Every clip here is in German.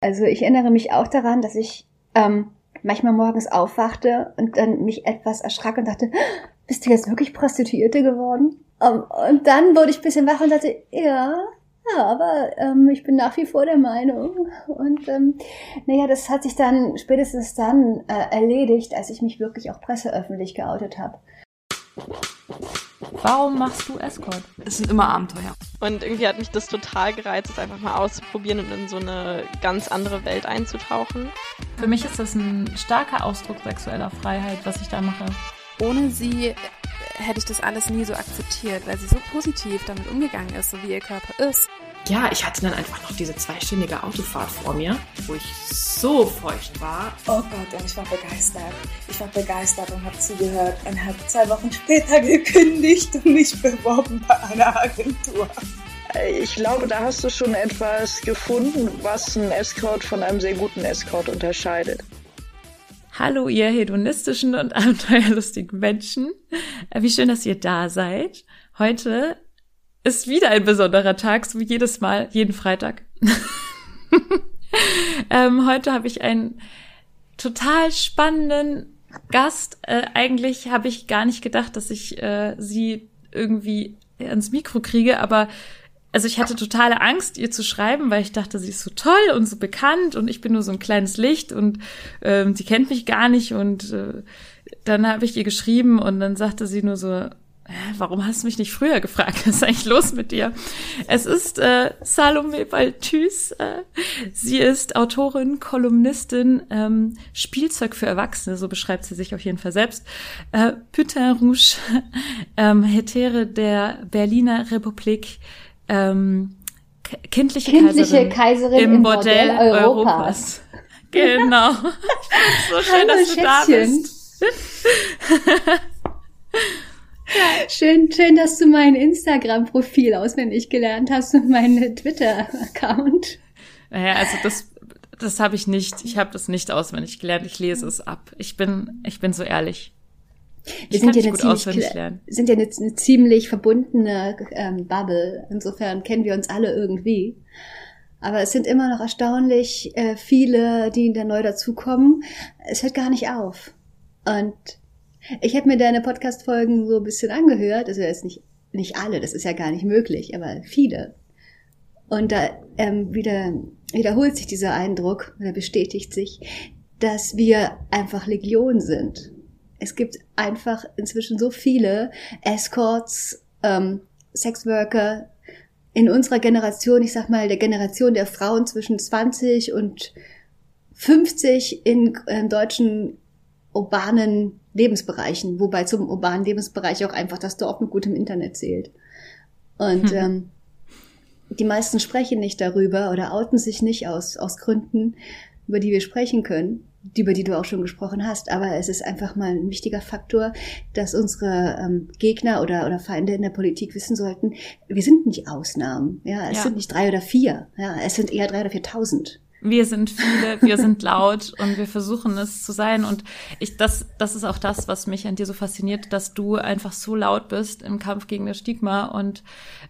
Also ich erinnere mich auch daran, dass ich ähm, manchmal morgens aufwachte und dann mich etwas erschrak und dachte, bist du jetzt wirklich Prostituierte geworden? Um, und dann wurde ich ein bisschen wach und dachte, ja, ja, aber ähm, ich bin nach wie vor der Meinung. Und ähm, naja, das hat sich dann spätestens dann äh, erledigt, als ich mich wirklich auch presseöffentlich geoutet habe. Warum machst du Escort? Es sind immer Abenteuer. Und irgendwie hat mich das total gereizt, es einfach mal auszuprobieren und in so eine ganz andere Welt einzutauchen. Für mich ist das ein starker Ausdruck sexueller Freiheit, was ich da mache. Ohne sie hätte ich das alles nie so akzeptiert, weil sie so positiv damit umgegangen ist, so wie ihr Körper ist. Ja, ich hatte dann einfach noch diese zweistündige Autofahrt vor mir, wo ich so feucht war. Oh Gott, und ich war begeistert. Ich war begeistert und habe zugehört und habe zwei Wochen später gekündigt und mich beworben bei einer Agentur. Ich glaube, da hast du schon etwas gefunden, was einen Escort von einem sehr guten Escort unterscheidet. Hallo, ihr hedonistischen und abenteuerlustigen Menschen. Wie schön, dass ihr da seid. Heute ist wieder ein besonderer Tag, so wie jedes Mal, jeden Freitag. ähm, heute habe ich einen total spannenden Gast. Äh, eigentlich habe ich gar nicht gedacht, dass ich äh, sie irgendwie ans Mikro kriege, aber also ich hatte totale Angst, ihr zu schreiben, weil ich dachte, sie ist so toll und so bekannt und ich bin nur so ein kleines Licht und ähm, sie kennt mich gar nicht und äh, dann habe ich ihr geschrieben und dann sagte sie nur so, warum hast du mich nicht früher gefragt? Was ist eigentlich los mit dir? Es ist äh, Salome Balthus. Äh, sie ist Autorin, Kolumnistin, ähm, Spielzeug für Erwachsene, so beschreibt sie sich auf jeden Fall selbst. Äh, Putain Rouge, ähm, Hetäre der Berliner Republik, ähm, kindliche, kindliche Kaiserin, Kaiserin im, im Bordell, Bordell Europas. Europas. Genau. so schön, Hallo, dass du Schätzchen. da bist. Schön, schön, dass du mein Instagram-Profil auswendig gelernt hast und meinen Twitter-Account. Naja, also das, das habe ich nicht. Ich habe das nicht auswendig gelernt. Ich lese es ab. Ich bin, ich bin so ehrlich. Wir sind ja, eine ziemlich, sind ja eine, eine ziemlich verbundene ähm, Bubble. Insofern kennen wir uns alle irgendwie. Aber es sind immer noch erstaunlich äh, viele, die da neu dazukommen. Es hört gar nicht auf. Und ich habe mir deine Podcast-Folgen so ein bisschen angehört, also jetzt nicht, nicht alle, das ist ja gar nicht möglich, aber viele. Und da ähm, wieder, wiederholt sich dieser Eindruck, oder bestätigt sich, dass wir einfach Legion sind. Es gibt einfach inzwischen so viele Escorts, ähm, Sexworker in unserer Generation, ich sag mal der Generation der Frauen zwischen 20 und 50 in äh, deutschen urbanen Lebensbereichen, wobei zum urbanen Lebensbereich auch einfach das Dorf mit gutem Internet zählt. Und hm. ähm, die meisten sprechen nicht darüber oder outen sich nicht aus, aus Gründen, über die wir sprechen können, die, über die du auch schon gesprochen hast. Aber es ist einfach mal ein wichtiger Faktor, dass unsere ähm, Gegner oder, oder Feinde in der Politik wissen sollten, wir sind nicht Ausnahmen. Ja, es ja. sind nicht drei oder vier. Ja, es sind eher drei oder viertausend. Wir sind viele, wir sind laut und wir versuchen es zu sein. Und ich, das, das ist auch das, was mich an dir so fasziniert, dass du einfach so laut bist im Kampf gegen das Stigma und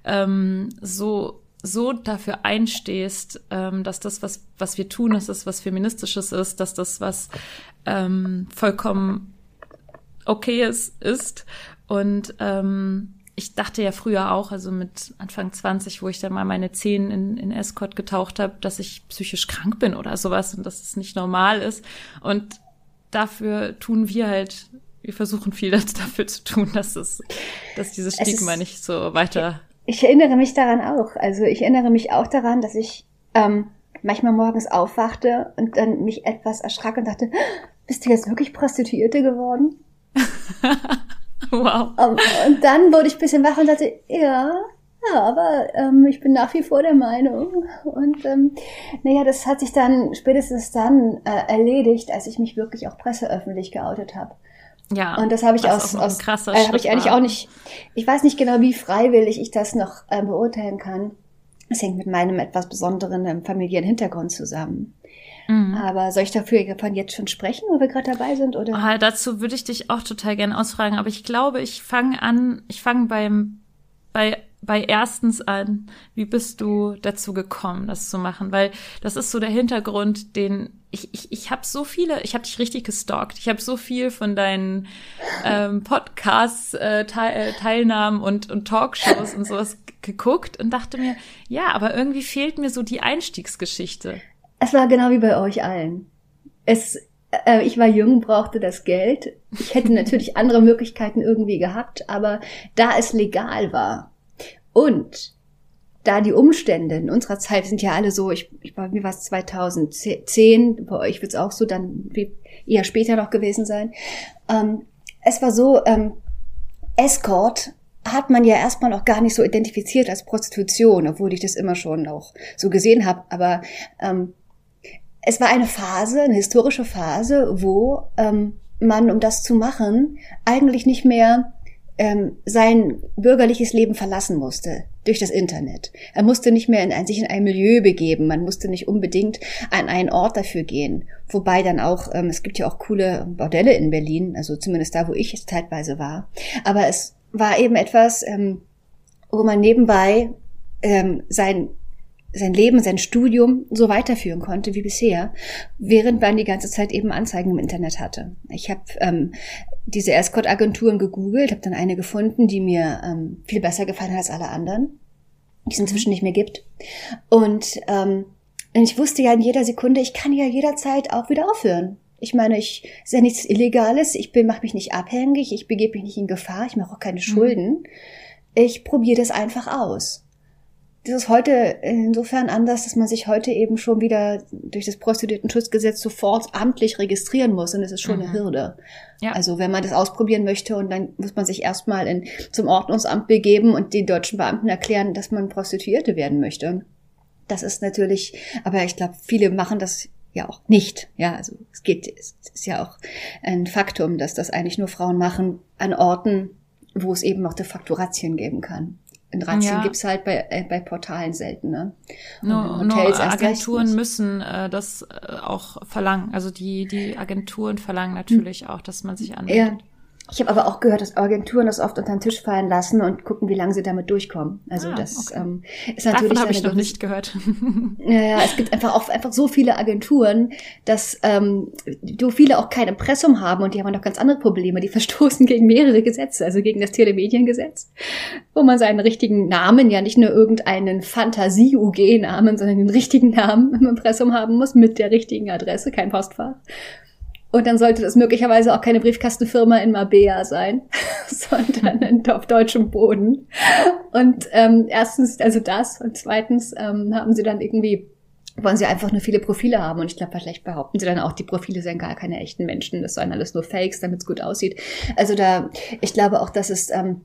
ähm, so so dafür einstehst, ähm, dass das, was, was wir tun, dass das was Feministisches ist, dass das was ähm, vollkommen okay ist, ist. Und ähm, ich dachte ja früher auch, also mit Anfang 20, wo ich dann mal meine Zehen in, in Escort getaucht habe, dass ich psychisch krank bin oder sowas und dass es nicht normal ist. Und dafür tun wir halt, wir versuchen viel dafür zu tun, dass es, dass dieses Stigma ist, nicht so weiter. Ich, ich, erinnere mich daran auch. Also ich erinnere mich auch daran, dass ich ähm, manchmal morgens aufwachte und dann mich etwas erschrak und dachte, bist du jetzt wirklich Prostituierte geworden? Wow. Und dann wurde ich ein bisschen wach und dachte, ja, ja, aber ähm, ich bin nach wie vor der Meinung. Und ähm, naja, das hat sich dann spätestens dann äh, erledigt, als ich mich wirklich auch presseöffentlich geoutet habe. Ja. Und das habe ich aus, aus äh, habe ich eigentlich war. auch nicht. Ich weiß nicht genau, wie freiwillig ich das noch äh, beurteilen kann. Es hängt mit meinem etwas besonderen ähm, familiären Hintergrund zusammen. Mhm. Aber soll ich dafür jetzt schon sprechen, wo wir gerade dabei sind? Oder? Ah, dazu würde ich dich auch total gerne ausfragen. Aber ich glaube, ich fange an, ich fange beim bei bei erstens an, wie bist du dazu gekommen, das zu machen? Weil das ist so der Hintergrund, den ich, ich, ich habe so viele, ich habe dich richtig gestalkt. Ich habe so viel von deinen ähm, Podcasts, äh, Teil, äh, Teilnahmen und, und Talkshows und sowas geguckt und dachte mir, ja, aber irgendwie fehlt mir so die Einstiegsgeschichte. Es war genau wie bei euch allen. Es, äh, ich war jung, brauchte das Geld. Ich hätte natürlich andere Möglichkeiten irgendwie gehabt, aber da es legal war und da die Umstände in unserer Zeit sind ja alle so, ich, ich war, mir war es 2010, bei euch wird es auch so dann eher später noch gewesen sein. Ähm, es war so, ähm, Escort hat man ja erstmal noch gar nicht so identifiziert als Prostitution, obwohl ich das immer schon auch so gesehen habe. Aber ähm, es war eine Phase, eine historische Phase, wo ähm, man, um das zu machen, eigentlich nicht mehr ähm, sein bürgerliches Leben verlassen musste durch das Internet. Er musste nicht mehr in ein, sich in ein Milieu begeben, man musste nicht unbedingt an einen Ort dafür gehen. Wobei dann auch, ähm, es gibt ja auch coole Bordelle in Berlin, also zumindest da, wo ich es zeitweise war. Aber es war eben etwas, ähm, wo man nebenbei ähm, sein sein Leben, sein Studium so weiterführen konnte wie bisher, während man die ganze Zeit eben Anzeigen im Internet hatte. Ich habe ähm, diese Escort-Agenturen gegoogelt, habe dann eine gefunden, die mir ähm, viel besser gefallen hat als alle anderen, die es inzwischen nicht mehr gibt. Und ähm, ich wusste ja in jeder Sekunde, ich kann ja jederzeit auch wieder aufhören. Ich meine, ich ist ja nichts Illegales, ich bin, mache mich nicht abhängig, ich begebe mich nicht in Gefahr, ich mache auch keine mhm. Schulden. Ich probiere das einfach aus das ist heute insofern anders, dass man sich heute eben schon wieder durch das Prostituierten-Schutzgesetz sofort amtlich registrieren muss und es ist schon mhm. eine Hürde. Ja. Also wenn man das ausprobieren möchte und dann muss man sich erstmal in, zum Ordnungsamt begeben und den deutschen Beamten erklären, dass man Prostituierte werden möchte. Das ist natürlich, aber ich glaube, viele machen das ja auch nicht. Ja, also es geht, es ist ja auch ein Faktum, dass das eigentlich nur Frauen machen an Orten, wo es eben auch de facto Razzien geben kann. In Razzien ja. gibt's halt bei, äh, bei Portalen selten, ne? No, Hotels no, Agenturen müssen äh, das äh, auch verlangen. Also die, die Agenturen verlangen natürlich auch, dass man sich anmeldet. Ja. Ich habe aber auch gehört, dass Agenturen das oft unter den Tisch fallen lassen und gucken, wie lange sie damit durchkommen. Also ah, das okay. ähm, ist natürlich. Davon habe ich noch nicht gehört. ja, ja, es gibt einfach auch einfach so viele Agenturen, dass ähm, du viele auch kein Impressum haben und die haben noch ganz andere Probleme. Die verstoßen gegen mehrere Gesetze, also gegen das Telemediengesetz, wo man seinen richtigen Namen, ja nicht nur irgendeinen Fantasie-UG-Namen, sondern den richtigen Namen im Impressum haben muss mit der richtigen Adresse, kein Postfach. Und dann sollte das möglicherweise auch keine Briefkastenfirma in Mabea sein, sondern auf deutschem Boden. Und ähm, erstens, also das. Und zweitens ähm, haben sie dann irgendwie wollen sie einfach nur viele Profile haben. Und ich glaube, vielleicht behaupten sie dann auch, die Profile seien gar keine echten Menschen. Das seien alles nur Fakes, damit es gut aussieht. Also da, ich glaube auch, dass es ähm,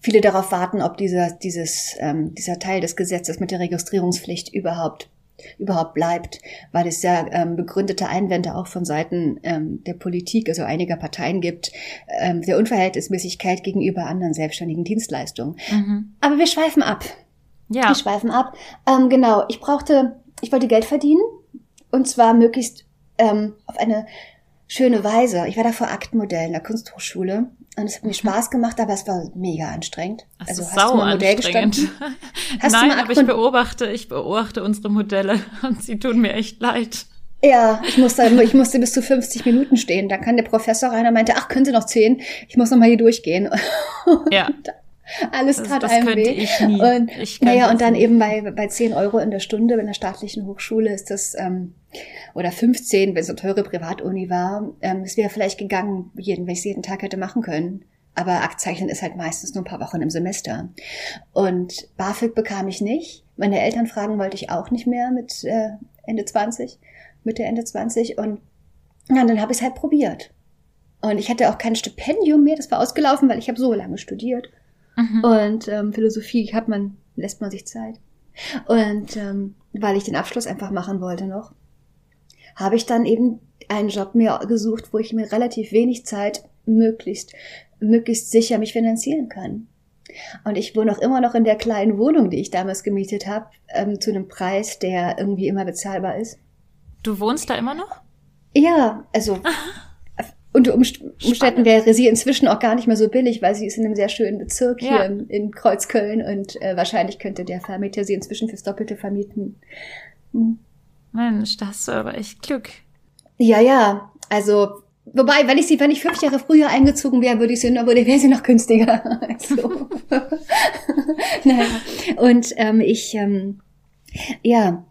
viele darauf warten, ob dieser, dieses, ähm, dieser Teil des Gesetzes mit der Registrierungspflicht überhaupt überhaupt bleibt, weil es ja ähm, begründete Einwände auch von Seiten ähm, der Politik, also einiger Parteien gibt, ähm, der Unverhältnismäßigkeit gegenüber anderen selbstständigen Dienstleistungen. Mhm. Aber wir schweifen ab. Ja. Wir schweifen ab. Ähm, genau, ich brauchte, ich wollte Geld verdienen und zwar möglichst ähm, auf eine schöne Weise. Ich war da vor Aktmodell in der Kunsthochschule und es hat mir mhm. Spaß gemacht, aber es war mega anstrengend. Das also hast du mal Modell gestanden? Hast Nein, aber ich beobachte, ich beobachte unsere Modelle und sie tun mir echt leid. Ja, ich musste, ich musste bis zu 50 Minuten stehen. Da kann der Professor rein und meinte, ach, können Sie noch zehn? Ich muss noch mal hier durchgehen. Ja. Alles also, tat einem weh. Ich nie. Und, ich naja, und dann nicht. eben bei, bei 10 Euro in der Stunde in der staatlichen Hochschule ist das, ähm, oder 15, wenn es eine teure Privatuni war, ähm, es wäre vielleicht gegangen, jeden, wenn ich es jeden Tag hätte machen können. Aber Aktzeichnen ist halt meistens nur ein paar Wochen im Semester. Und BAföG bekam ich nicht. Meine Eltern fragen wollte ich auch nicht mehr mit äh, Ende 20, Mitte Ende 20. Und ja, dann habe ich es halt probiert. Und ich hatte auch kein Stipendium mehr, das war ausgelaufen, weil ich habe so lange studiert. Mhm. Und ähm, Philosophie hat man, lässt man sich Zeit. Und ähm, weil ich den Abschluss einfach machen wollte noch, habe ich dann eben einen Job mir gesucht, wo ich mit relativ wenig Zeit möglichst, möglichst sicher mich finanzieren kann. Und ich wohne auch immer noch in der kleinen Wohnung, die ich damals gemietet habe, ähm, zu einem Preis, der irgendwie immer bezahlbar ist. Du wohnst da immer noch? Ja, also unter Umständen wäre sie inzwischen auch gar nicht mehr so billig, weil sie ist in einem sehr schönen Bezirk ja. hier in, in, Kreuzköln und äh, wahrscheinlich könnte der Vermieter sie inzwischen fürs Doppelte vermieten. Hm. Mensch, da hast du aber echt Glück. Ja, ja. Also, wobei, wenn ich sie, wenn ich fünf Jahre früher eingezogen wäre, würde ich sie, würde, wäre sie noch günstiger. also. naja. Und ähm, ich, ähm, ja,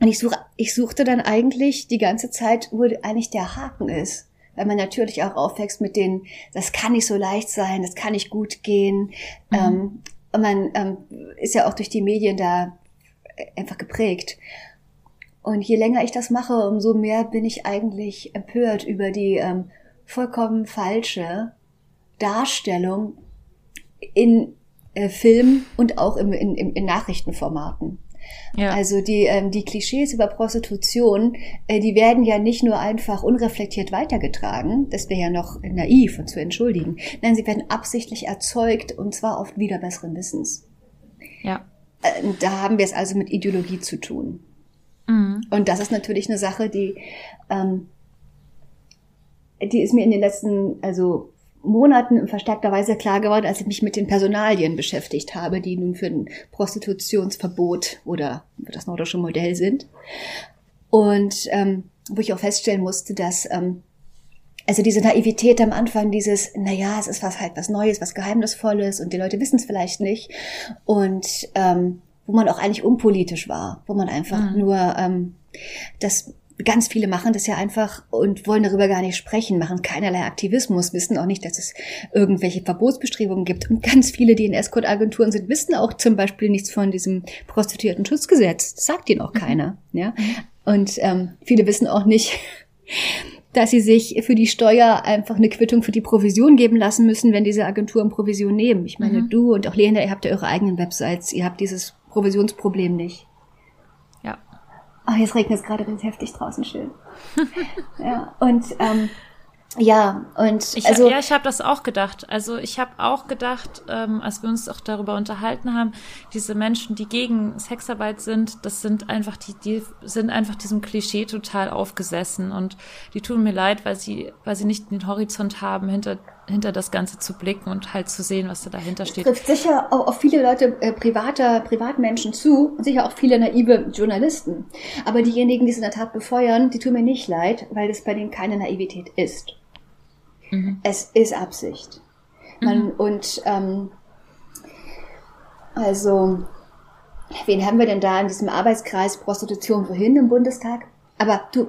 und ich suche, ich suchte dann eigentlich die ganze Zeit, wo eigentlich der Haken ist weil man natürlich auch aufwächst mit den, das kann nicht so leicht sein, das kann nicht gut gehen. Mhm. Ähm, und man ähm, ist ja auch durch die Medien da einfach geprägt. Und je länger ich das mache, umso mehr bin ich eigentlich empört über die ähm, vollkommen falsche Darstellung in äh, Film und auch im, in, in Nachrichtenformaten. Ja. Also die, ähm, die Klischees über Prostitution, äh, die werden ja nicht nur einfach unreflektiert weitergetragen, das wäre ja noch naiv und zu entschuldigen. Nein, sie werden absichtlich erzeugt und zwar oft wieder besseren Wissens. Ja. Äh, da haben wir es also mit Ideologie zu tun. Mhm. Und das ist natürlich eine Sache, die, ähm, die ist mir in den letzten, also Monaten in verstärkter Weise klar geworden, als ich mich mit den Personalien beschäftigt habe, die nun für ein Prostitutionsverbot oder das nordische Modell sind. Und ähm, wo ich auch feststellen musste, dass ähm, also diese Naivität am Anfang, dieses, na ja, es ist was halt was Neues, was Geheimnisvolles und die Leute wissen es vielleicht nicht. Und ähm, wo man auch eigentlich unpolitisch war, wo man einfach mhm. nur ähm, das ganz viele machen das ja einfach und wollen darüber gar nicht sprechen, machen keinerlei Aktivismus, wissen auch nicht, dass es irgendwelche Verbotsbestrebungen gibt. Und ganz viele, die in Escort-Agenturen sind, wissen auch zum Beispiel nichts von diesem Prostituierten-Schutzgesetz. Das sagt ihnen auch mhm. keiner. Ja? Und ähm, viele wissen auch nicht, dass sie sich für die Steuer einfach eine Quittung für die Provision geben lassen müssen, wenn diese Agenturen Provision nehmen. Ich meine, mhm. du und auch Lena, ihr habt ja eure eigenen Websites, ihr habt dieses Provisionsproblem nicht. Oh, jetzt regnet es gerade ganz heftig draußen schön. ja, und ähm, ja, und ich, also ja, ich habe das auch gedacht. Also ich habe auch gedacht, ähm, als wir uns auch darüber unterhalten haben, diese Menschen, die gegen Sexarbeit sind, das sind einfach die, die sind einfach diesem Klischee total aufgesessen und die tun mir leid, weil sie, weil sie nicht den Horizont haben, hinter hinter das Ganze zu blicken und halt zu sehen, was da dahinter steht. Das trifft sicher auch auf viele Leute, äh, privater, Privatmenschen zu und sicher auch viele naive Journalisten. Aber diejenigen, die es in der Tat befeuern, die tun mir nicht leid, weil es bei denen keine Naivität ist. Mhm. Es ist Absicht. Man, mhm. Und ähm, also, wen haben wir denn da in diesem Arbeitskreis Prostitution wohin im Bundestag? Aber du,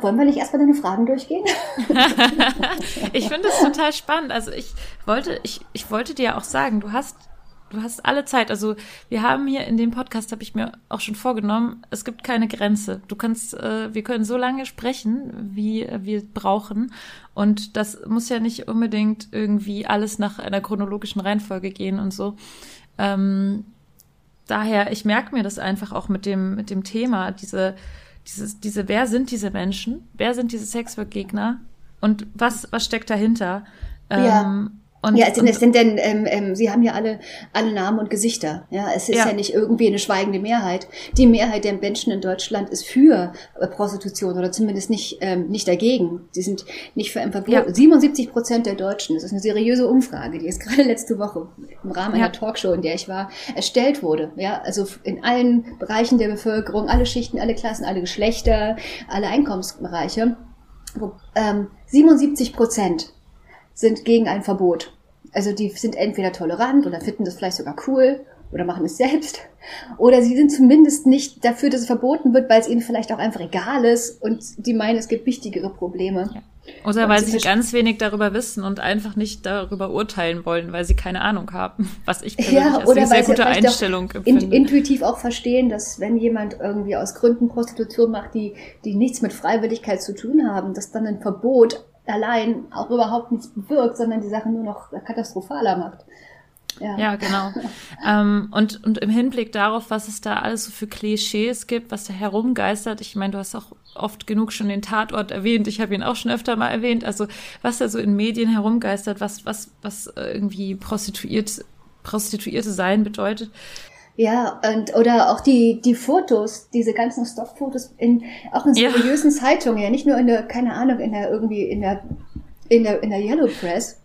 wollen wir nicht erstmal deine Fragen durchgehen? ich finde es total spannend. Also ich wollte, ich, ich wollte dir auch sagen, du hast du hast alle Zeit. Also wir haben hier in dem Podcast, habe ich mir auch schon vorgenommen, es gibt keine Grenze. Du kannst, äh, wir können so lange sprechen, wie wir brauchen. Und das muss ja nicht unbedingt irgendwie alles nach einer chronologischen Reihenfolge gehen und so. Ähm, daher, ich merke mir das einfach auch mit dem, mit dem Thema, diese, dieses, diese, wer sind diese Menschen? Wer sind diese Sexwork-Gegner? Und was, was steckt dahinter? Ja. Ähm, und, ja, es sind, es sind denn, ähm, ähm, Sie haben ja alle, alle Namen und Gesichter. Ja, es ist ja. ja nicht irgendwie eine schweigende Mehrheit. Die Mehrheit der Menschen in Deutschland ist für äh, Prostitution oder zumindest nicht, ähm, nicht dagegen. Sie sind nicht für ein Verbot. Ja. 77 Prozent der Deutschen, das ist eine seriöse Umfrage, die ist gerade letzte Woche im Rahmen ja. einer Talkshow, in der ich war, erstellt wurde. Ja, also in allen Bereichen der Bevölkerung, alle Schichten, alle Klassen, alle Geschlechter, alle Einkommensbereiche. Wo, ähm, 77 Prozent sind gegen ein Verbot. Also die sind entweder tolerant oder finden das vielleicht sogar cool oder machen es selbst. Oder sie sind zumindest nicht dafür, dass es verboten wird, weil es ihnen vielleicht auch einfach egal ist und die meinen, es gibt wichtigere Probleme. Ja. Oder weil sie ganz wenig darüber wissen und einfach nicht darüber urteilen wollen, weil sie keine Ahnung haben. Was ich persönlich ja, als eine sehr gute Einstellung empfinde. In, intuitiv auch verstehen, dass wenn jemand irgendwie aus Gründen Prostitution macht, die, die nichts mit Freiwilligkeit zu tun haben, dass dann ein Verbot allein auch überhaupt nichts bewirkt, sondern die Sache nur noch katastrophaler macht. Ja, ja genau. ähm, und, und im Hinblick darauf, was es da alles so für Klischees gibt, was da herumgeistert, ich meine, du hast auch oft genug schon den Tatort erwähnt, ich habe ihn auch schon öfter mal erwähnt, also was da so in Medien herumgeistert, was, was, was irgendwie prostituiert, Prostituierte sein bedeutet, ja, und, oder auch die, die Fotos, diese ganzen Stockfotos in, auch in seriösen ja. Zeitungen, ja, nicht nur in der, keine Ahnung, in der irgendwie, in der in der, in der Yellow Press,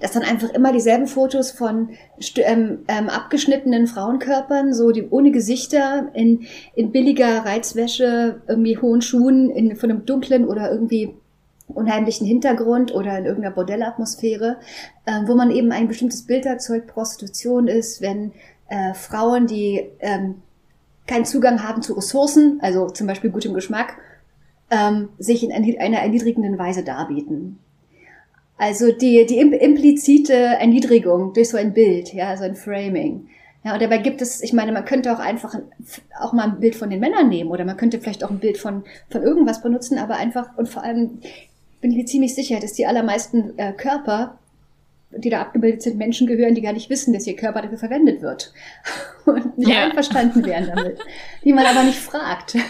dass dann einfach immer dieselben Fotos von ähm, ähm, abgeschnittenen Frauenkörpern, so die ohne Gesichter, in, in billiger Reizwäsche, irgendwie hohen Schuhen, in, von einem dunklen oder irgendwie unheimlichen Hintergrund oder in irgendeiner Bordellatmosphäre, äh, wo man eben ein bestimmtes Bild erzeugt, Prostitution ist, wenn äh, Frauen, die ähm, keinen Zugang haben zu Ressourcen, also zum Beispiel gutem Geschmack, ähm, sich in einer erniedrigenden Weise darbieten. Also die, die implizite Erniedrigung durch so ein Bild, ja, so ein Framing. Ja, und dabei gibt es, ich meine, man könnte auch einfach auch mal ein Bild von den Männern nehmen oder man könnte vielleicht auch ein Bild von, von irgendwas benutzen, aber einfach und vor allem bin ich mir ziemlich sicher, dass die allermeisten äh, Körper die da abgebildet sind, Menschen gehören, die gar nicht wissen, dass ihr Körper dafür verwendet wird und nicht ja. einverstanden wären damit, die man aber nicht fragt.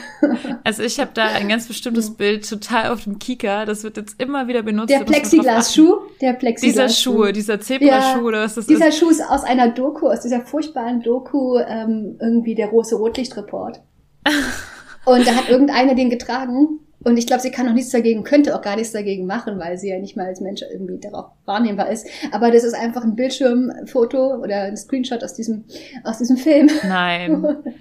Also ich habe da ein ganz bestimmtes. Bild total auf dem Kika, das wird jetzt immer wieder benutzt. Der Plexiglasschuh, der Plexiglasschuh. Dieser Schuh, dieser Zebraschuh ja, oder was das dieser ist. Dieser Schuh ist aus einer Doku, aus dieser furchtbaren Doku, ähm, irgendwie der große Rotlichtreport. Und da hat irgendeiner den getragen und ich glaube, sie kann auch nichts dagegen, könnte auch gar nichts dagegen machen, weil sie ja nicht mal als Mensch irgendwie darauf wahrnehmbar ist. Aber das ist einfach ein Bildschirmfoto oder ein Screenshot aus diesem, aus diesem Film. Nein.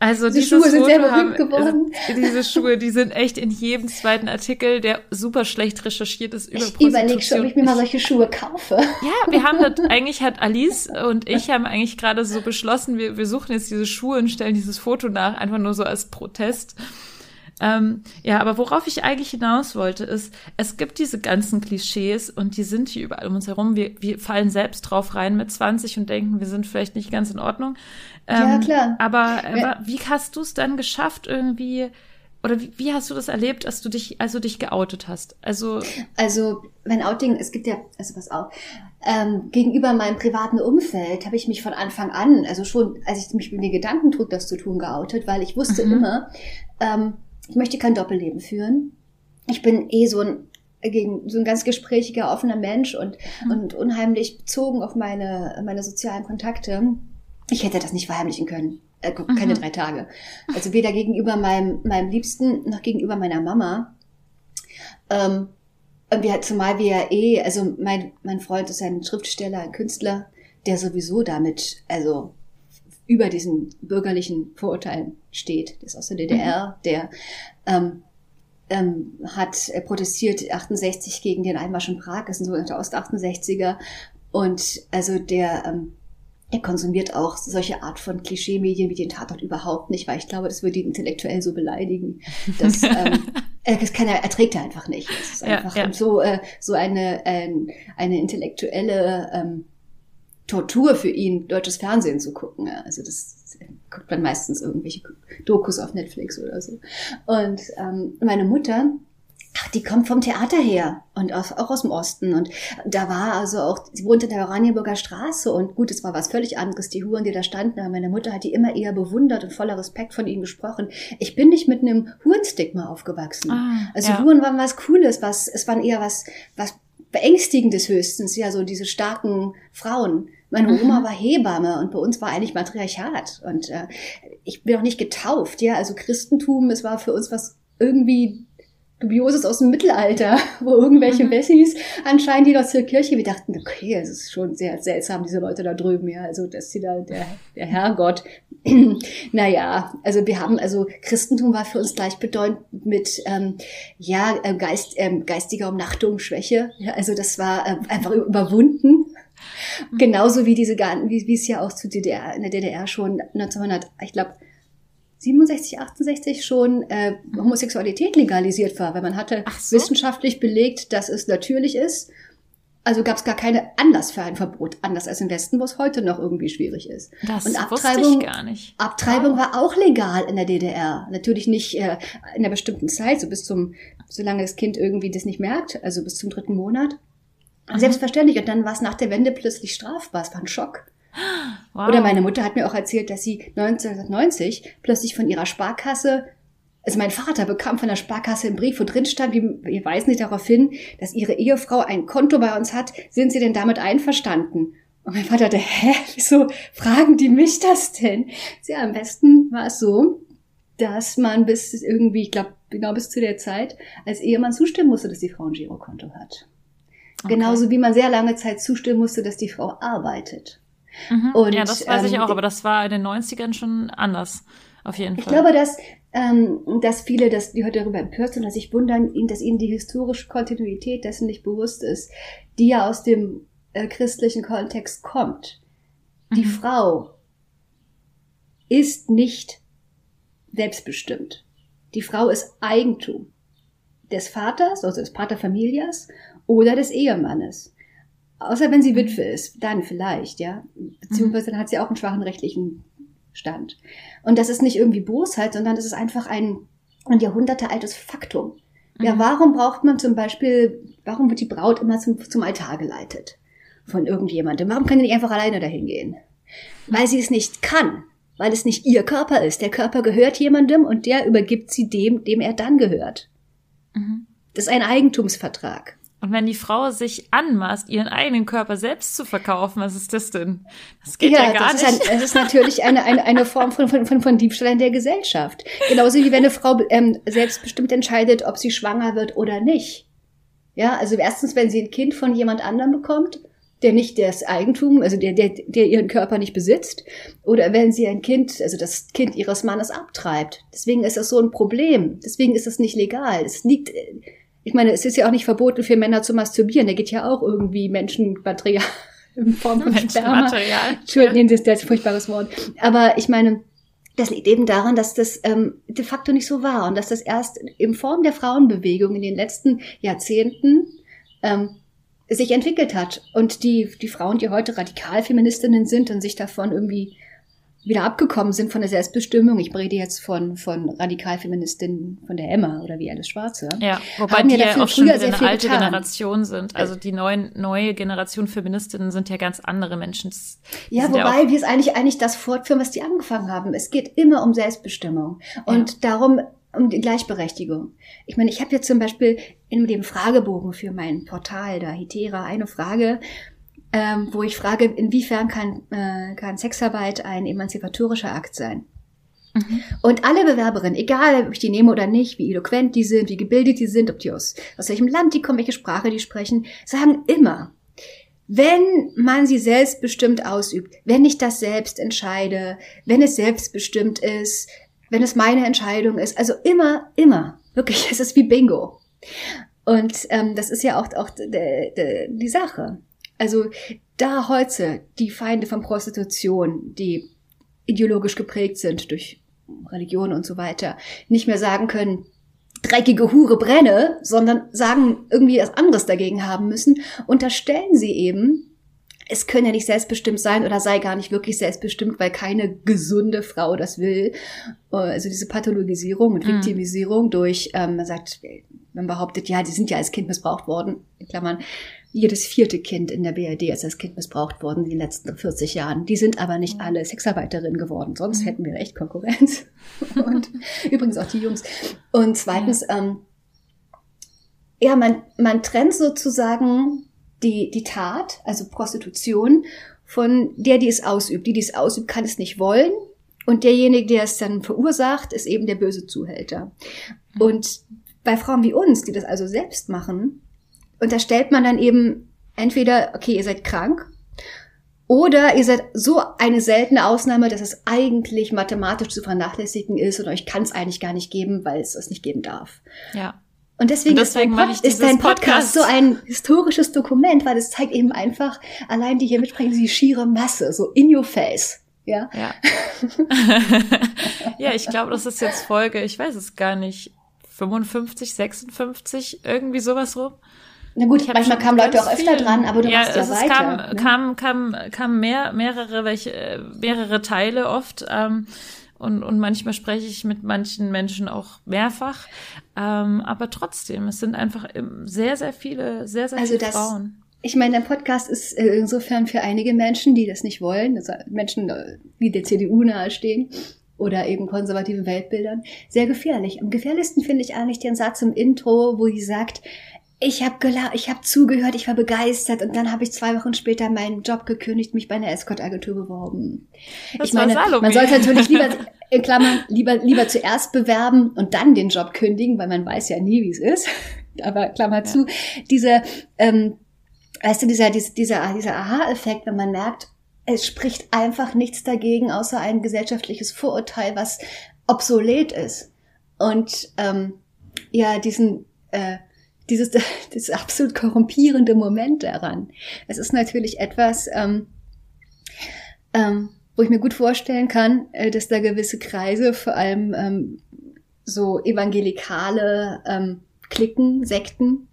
Also diese Schuhe sind Foto sehr berühmt geworden. Diese Schuhe, die sind echt in jedem zweiten Artikel, der super schlecht recherchiert ist über Ich überlege schon, ob ich mir mal solche Schuhe kaufe. Ja, wir haben das, eigentlich hat Alice und ich haben eigentlich gerade so beschlossen, wir, wir suchen jetzt diese Schuhe und stellen dieses Foto nach, einfach nur so als Protest. Ähm, ja, aber worauf ich eigentlich hinaus wollte, ist, es gibt diese ganzen Klischees und die sind hier überall um uns herum. Wir, wir fallen selbst drauf rein mit 20 und denken, wir sind vielleicht nicht ganz in Ordnung. Ähm, ja, klar. Aber, aber wie hast du es dann geschafft, irgendwie, oder wie, wie, hast du das erlebt, als du dich, als du dich geoutet hast? Also, also mein Outing, es gibt ja, also was auch, ähm, gegenüber meinem privaten Umfeld habe ich mich von Anfang an, also schon, als ich mich mit den Gedanken trug, das zu tun, geoutet, weil ich wusste mhm. immer, ähm, ich möchte kein Doppelleben führen. Ich bin eh so ein gegen so ein ganz gesprächiger, offener Mensch und, mhm. und unheimlich bezogen auf meine, meine sozialen Kontakte. Ich hätte das nicht verheimlichen können. Äh, keine mhm. drei Tage. Also weder gegenüber meinem, meinem Liebsten noch gegenüber meiner Mama. Ähm, wir, zumal wir eh, also mein, mein Freund ist ein Schriftsteller, ein Künstler, der sowieso damit, also über diesen bürgerlichen Vorurteilen steht. Der ist aus der DDR, mhm. der ähm, ähm, hat äh, protestiert 68 gegen den Einmarsch in Prag, ist ein sogenannter Ost-68er. Und also der, ähm, der konsumiert auch solche Art von Klischee-Medien wie den Tatort überhaupt nicht, weil ich glaube, das würde ihn intellektuell so beleidigen. Dass, ähm, äh, das kann er, erträgt er einfach nicht. Es ist einfach ja, ja. so, äh, so eine, äh, eine intellektuelle ähm, Tortur für ihn, deutsches Fernsehen zu gucken. Ja. Also das guckt man meistens irgendwelche Dokus auf Netflix oder so. Und ähm, meine Mutter, ach, die kommt vom Theater her und aus, auch aus dem Osten. Und da war also auch, sie wohnte in der Oranienburger Straße und gut, es war was völlig anderes, die Huren, die da standen. Aber meine Mutter hat die immer eher bewundert und voller Respekt von ihnen gesprochen. Ich bin nicht mit einem Hurenstigma aufgewachsen. Ah, also ja. Huren waren was Cooles, was, es waren eher was, was Beängstigendes höchstens, ja, so diese starken Frauen. Meine mhm. Oma war Hebamme und bei uns war eigentlich Matriarchat. Und äh, ich bin auch nicht getauft, ja. Also Christentum, es war für uns was irgendwie Dubioses aus dem Mittelalter, wo irgendwelche mhm. Wessis anscheinend die noch zur Kirche, wir dachten, okay, es ist schon sehr seltsam, diese Leute da drüben, ja, also dass sie da, der, der Herrgott, naja, also wir haben, also Christentum war für uns gleichbedeutend mit, ähm, ja, äh, Geist, ähm, geistiger Umnachtung, Schwäche, ja, also das war äh, einfach überwunden Mhm. Genauso wie diese, wie, wie es ja auch zu DDR, in der DDR schon 1900, ich glaube, 67, 68 schon äh, mhm. Homosexualität legalisiert war, weil man hatte so. wissenschaftlich belegt, dass es natürlich ist. Also gab es gar keinen Anlass für ein Verbot, anders als im Westen, wo es heute noch irgendwie schwierig ist. Das Und Abtreibung, ich gar nicht. Abtreibung wow. war auch legal in der DDR. Natürlich nicht äh, in einer bestimmten Zeit, so bis zum, solange das Kind irgendwie das nicht merkt, also bis zum dritten Monat. Mhm. Selbstverständlich. Und dann war es nach der Wende plötzlich strafbar. Es war ein Schock. Wow. Oder meine Mutter hat mir auch erzählt, dass sie 1990 plötzlich von ihrer Sparkasse, also mein Vater bekam von der Sparkasse einen Brief, wo drin stand, wie, wir weisen nicht darauf hin, dass ihre Ehefrau ein Konto bei uns hat. Sind Sie denn damit einverstanden? Und mein Vater dachte, hä, wieso fragen die mich das denn? Ja, am besten war es so, dass man bis irgendwie, ich glaube, genau bis zu der Zeit, als Ehemann zustimmen musste, dass die Frau ein Girokonto hat. Okay. Genauso wie man sehr lange Zeit zustimmen musste, dass die Frau arbeitet. Mhm. Und, ja, das weiß ähm, ich auch, aber das war in den 90ern schon anders. Auf jeden Fall. Ich glaube, dass, ähm, dass viele, dass die heute darüber empört sind, dass sich wundern, dass ihnen die historische Kontinuität dessen nicht bewusst ist, die ja aus dem äh, christlichen Kontext kommt. Die mhm. Frau ist nicht selbstbestimmt. Die Frau ist Eigentum des Vaters, also des Paterfamilias oder des Ehemannes. Außer wenn sie Witwe ist, dann vielleicht, ja. Beziehungsweise dann hat sie auch einen schwachen rechtlichen Stand. Und das ist nicht irgendwie Bosheit, sondern das ist einfach ein, ein jahrhundertealtes Faktum. Ja, mhm. warum braucht man zum Beispiel, warum wird die Braut immer zum, zum Altar geleitet? Von irgendjemandem? Warum kann die nicht einfach alleine dahin gehen? Weil sie es nicht kann. Weil es nicht ihr Körper ist. Der Körper gehört jemandem und der übergibt sie dem, dem er dann gehört. Mhm. Das ist ein Eigentumsvertrag. Und wenn die Frau sich anmaßt, ihren eigenen Körper selbst zu verkaufen, was ist das denn? Das geht ja, ja gar das nicht. Ist ein, das ist natürlich eine, eine, eine Form von, von, von, von Diebstahl in der Gesellschaft. Genauso wie wenn eine Frau ähm, selbstbestimmt entscheidet, ob sie schwanger wird oder nicht. Ja, also erstens, wenn sie ein Kind von jemand anderem bekommt, der nicht das Eigentum, also der, der, der ihren Körper nicht besitzt, oder wenn sie ein Kind, also das Kind ihres Mannes abtreibt. Deswegen ist das so ein Problem. Deswegen ist das nicht legal. Es liegt ich meine, es ist ja auch nicht verboten für Männer zu masturbieren. Da geht ja auch irgendwie Menschenmaterial in Form von Sperma. Entschuldigung, das ist ein furchtbares Wort. Aber ich meine, das liegt eben daran, dass das ähm, de facto nicht so war und dass das erst in Form der Frauenbewegung in den letzten Jahrzehnten ähm, sich entwickelt hat. Und die, die Frauen, die heute Radikalfeministinnen sind und sich davon irgendwie wieder abgekommen sind von der Selbstbestimmung. Ich rede jetzt von, von Radikalfeministinnen von der Emma oder wie alles Schwarze. Ja, wobei die ja auch schon eine alte getan. Generation sind. Also die neuen, neue Generation Feministinnen sind ja ganz andere Menschen. ja, wobei ja wir es eigentlich, eigentlich das fortführen, was die angefangen haben. Es geht immer um Selbstbestimmung. Und ja. darum, um die Gleichberechtigung. Ich meine, ich habe jetzt zum Beispiel in dem Fragebogen für mein Portal da, Hitera, eine Frage, ähm, wo ich frage, inwiefern kann, äh, kann Sexarbeit ein emanzipatorischer Akt sein? Mhm. Und alle Bewerberinnen, egal ob ich die nehme oder nicht, wie eloquent die sind, wie gebildet die sind, ob die aus, aus welchem Land die kommen, welche Sprache die sprechen, sagen immer, wenn man sie selbstbestimmt ausübt, wenn ich das selbst entscheide, wenn es selbstbestimmt ist, wenn es meine Entscheidung ist, also immer, immer, wirklich, es ist wie Bingo. Und ähm, das ist ja auch, auch die, die, die Sache. Also da heute die Feinde von Prostitution, die ideologisch geprägt sind durch Religion und so weiter, nicht mehr sagen können, dreckige Hure brenne, sondern sagen irgendwie was anderes dagegen haben müssen, unterstellen sie eben, es könne ja nicht selbstbestimmt sein oder sei gar nicht wirklich selbstbestimmt, weil keine gesunde Frau das will. Also diese Pathologisierung und mhm. Viktimisierung durch, ähm, man sagt, man behauptet, ja, die sind ja als Kind missbraucht worden, in Klammern, jedes vierte Kind in der BRD ist als Kind missbraucht worden in den letzten 40 Jahren. Die sind aber nicht alle Sexarbeiterinnen geworden, sonst hätten wir echt Konkurrenz. Und übrigens auch die Jungs. Und zweitens, ja, ähm, ja man, man trennt sozusagen die, die Tat, also Prostitution, von der, die es ausübt. Die, die es ausübt, kann es nicht wollen. Und derjenige, der es dann verursacht, ist eben der böse Zuhälter. Und bei Frauen wie uns, die das also selbst machen, unterstellt man dann eben entweder, okay, ihr seid krank oder ihr seid so eine seltene Ausnahme, dass es eigentlich mathematisch zu vernachlässigen ist und euch kann es eigentlich gar nicht geben, weil es es nicht geben darf. Ja. Und deswegen, und deswegen ist, dein, Pod ist dein Podcast, Podcast, so ein historisches Dokument, weil es zeigt eben einfach, allein die hier mitsprechen, die schiere Masse, so in your face. Ja. Ja, ja ich glaube, das ist jetzt Folge, ich weiß es gar nicht, 55, 56, irgendwie sowas rum. Na gut, manchmal kamen Leute auch öfter viel. dran, aber du ja, machst ja es weiter. Kam, ne? kam, kam, kam mehr, mehrere, welche, mehrere Teile oft. Ähm, und, und manchmal spreche ich mit manchen Menschen auch mehrfach. Ähm, aber trotzdem, es sind einfach sehr, sehr viele, sehr, sehr also viele das, Frauen. Ich meine, der Podcast ist äh, insofern für einige Menschen, die das nicht wollen, also Menschen, äh, die der CDU nahestehen oder eben konservativen Weltbildern, sehr gefährlich. Am gefährlichsten finde ich eigentlich den Satz im Intro, wo sie sagt, ich habe ich habe zugehört, ich war begeistert und dann habe ich zwei Wochen später meinen Job gekündigt, mich bei einer Escort-Agentur beworben. Das ich meine, man sollte natürlich lieber, in Klammern, lieber, lieber zuerst bewerben und dann den Job kündigen, weil man weiß ja nie, wie es ist. Aber Klammer ja. zu, diese, ähm, weißt du, dieser, dieser, dieser, dieser Aha-Effekt, wenn man merkt, es spricht einfach nichts dagegen, außer ein gesellschaftliches Vorurteil, was obsolet ist. Und ähm, ja, diesen äh, dieses, dieses absolut korrumpierende Moment daran. Es ist natürlich etwas, ähm, ähm, wo ich mir gut vorstellen kann, äh, dass da gewisse Kreise, vor allem ähm, so evangelikale ähm, Klicken, Sekten,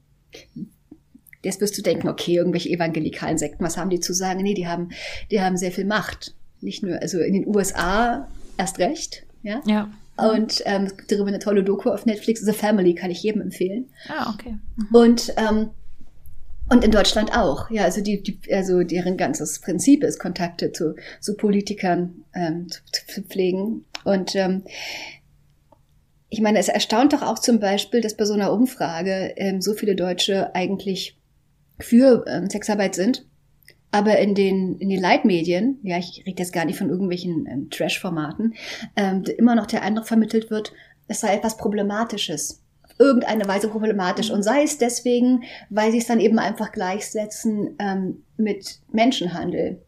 jetzt wirst du denken, okay, irgendwelche evangelikalen Sekten, was haben die zu sagen? Nee, die haben, die haben sehr viel Macht. Nicht nur, also in den USA erst recht, ja. Ja. Und ähm, es gibt darüber eine tolle Doku auf Netflix, The Family, kann ich jedem empfehlen. Ah, okay. Mhm. Und ähm, und in Deutschland auch. Ja, also die, die also deren ganzes Prinzip ist, Kontakte zu, zu Politikern ähm, zu, zu pflegen. Und ähm, ich meine, es erstaunt doch auch zum Beispiel, dass bei so einer Umfrage ähm, so viele Deutsche eigentlich für ähm, Sexarbeit sind. Aber in den, in den Leitmedien, ja, ich rede jetzt gar nicht von irgendwelchen ähm, Trash-Formaten, ähm, immer noch der Eindruck vermittelt wird, es sei etwas Problematisches. Irgendeine Weise problematisch. Und sei es deswegen, weil sie es dann eben einfach gleichsetzen ähm, mit Menschenhandel,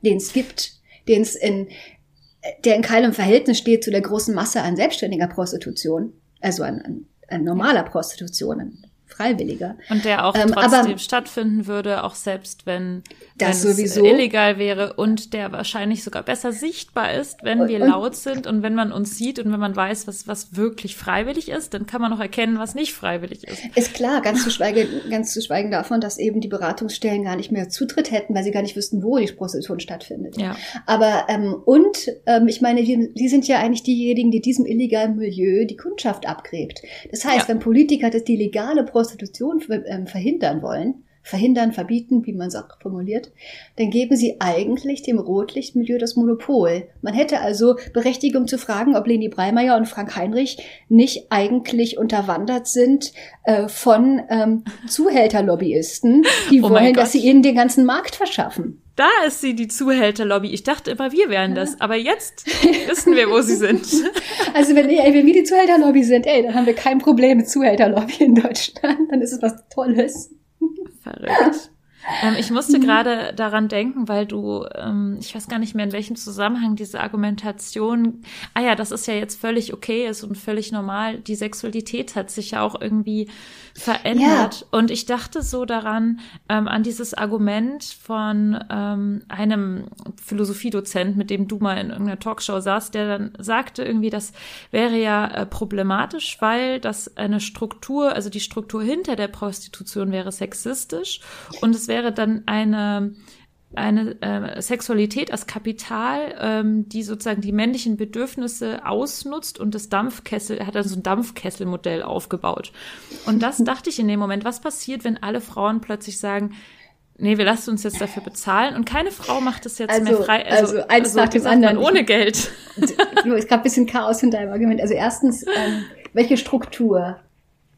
den es gibt, den es in, der in keinem Verhältnis steht zu der großen Masse an selbstständiger Prostitution, also an, an, an normaler Prostitution, an freiwilliger. Und der auch ähm, trotzdem stattfinden würde, auch selbst wenn, das wenn sowieso. es illegal wäre und der wahrscheinlich sogar besser sichtbar ist, wenn und, wir laut sind und wenn man uns sieht und wenn man weiß, was, was wirklich freiwillig ist, dann kann man auch erkennen, was nicht freiwillig ist. Ist klar, ganz zu schweigen, ganz zu schweigen davon, dass eben die Beratungsstellen gar nicht mehr Zutritt hätten, weil sie gar nicht wüssten, wo die Prostitution stattfindet. Ja. Aber ähm, und ähm, ich meine, die, die sind ja eigentlich diejenigen, die diesem illegalen Milieu die Kundschaft abgräbt. Das heißt, ja. wenn Politiker das die legale Prostitution Prostitution ähm, verhindern wollen, verhindern, verbieten, wie man es auch formuliert, dann geben sie eigentlich dem Rotlichtmilieu das Monopol. Man hätte also Berechtigung zu fragen, ob Leni Breimeyer und Frank Heinrich nicht eigentlich unterwandert sind äh, von ähm, Zuhälterlobbyisten, die oh wollen, dass sie ihnen den ganzen Markt verschaffen. Da ist sie, die Zuhälterlobby. Ich dachte immer, wir wären das. Aber jetzt wissen wir, wo sie sind. Also wenn, ey, wenn wir die Zuhälterlobby sind, ey, dann haben wir kein Problem mit Zuhälterlobby in Deutschland. Dann ist es was Tolles. Verrückt. Ähm, ich musste mhm. gerade daran denken, weil du, ähm, ich weiß gar nicht mehr in welchem Zusammenhang diese Argumentation, ah ja, das ist ja jetzt völlig okay ist und völlig normal. Die Sexualität hat sich ja auch irgendwie verändert. Ja. Und ich dachte so daran, ähm, an dieses Argument von ähm, einem Philosophiedozent, mit dem du mal in irgendeiner Talkshow saßt, der dann sagte irgendwie, das wäre ja äh, problematisch, weil das eine Struktur, also die Struktur hinter der Prostitution wäre sexistisch und es wäre dann eine eine äh, Sexualität als Kapital, ähm, die sozusagen die männlichen Bedürfnisse ausnutzt und das Dampfkessel, er hat dann so ein Dampfkesselmodell aufgebaut. Und das dachte ich in dem Moment, was passiert, wenn alle Frauen plötzlich sagen, nee, wir lassen uns jetzt dafür bezahlen und keine Frau macht das jetzt also, mehr frei. Also, also eins also, nach dem anderen. ohne Geld. Es gab ein bisschen Chaos in deinem Argument. Also erstens, ähm, welche Struktur?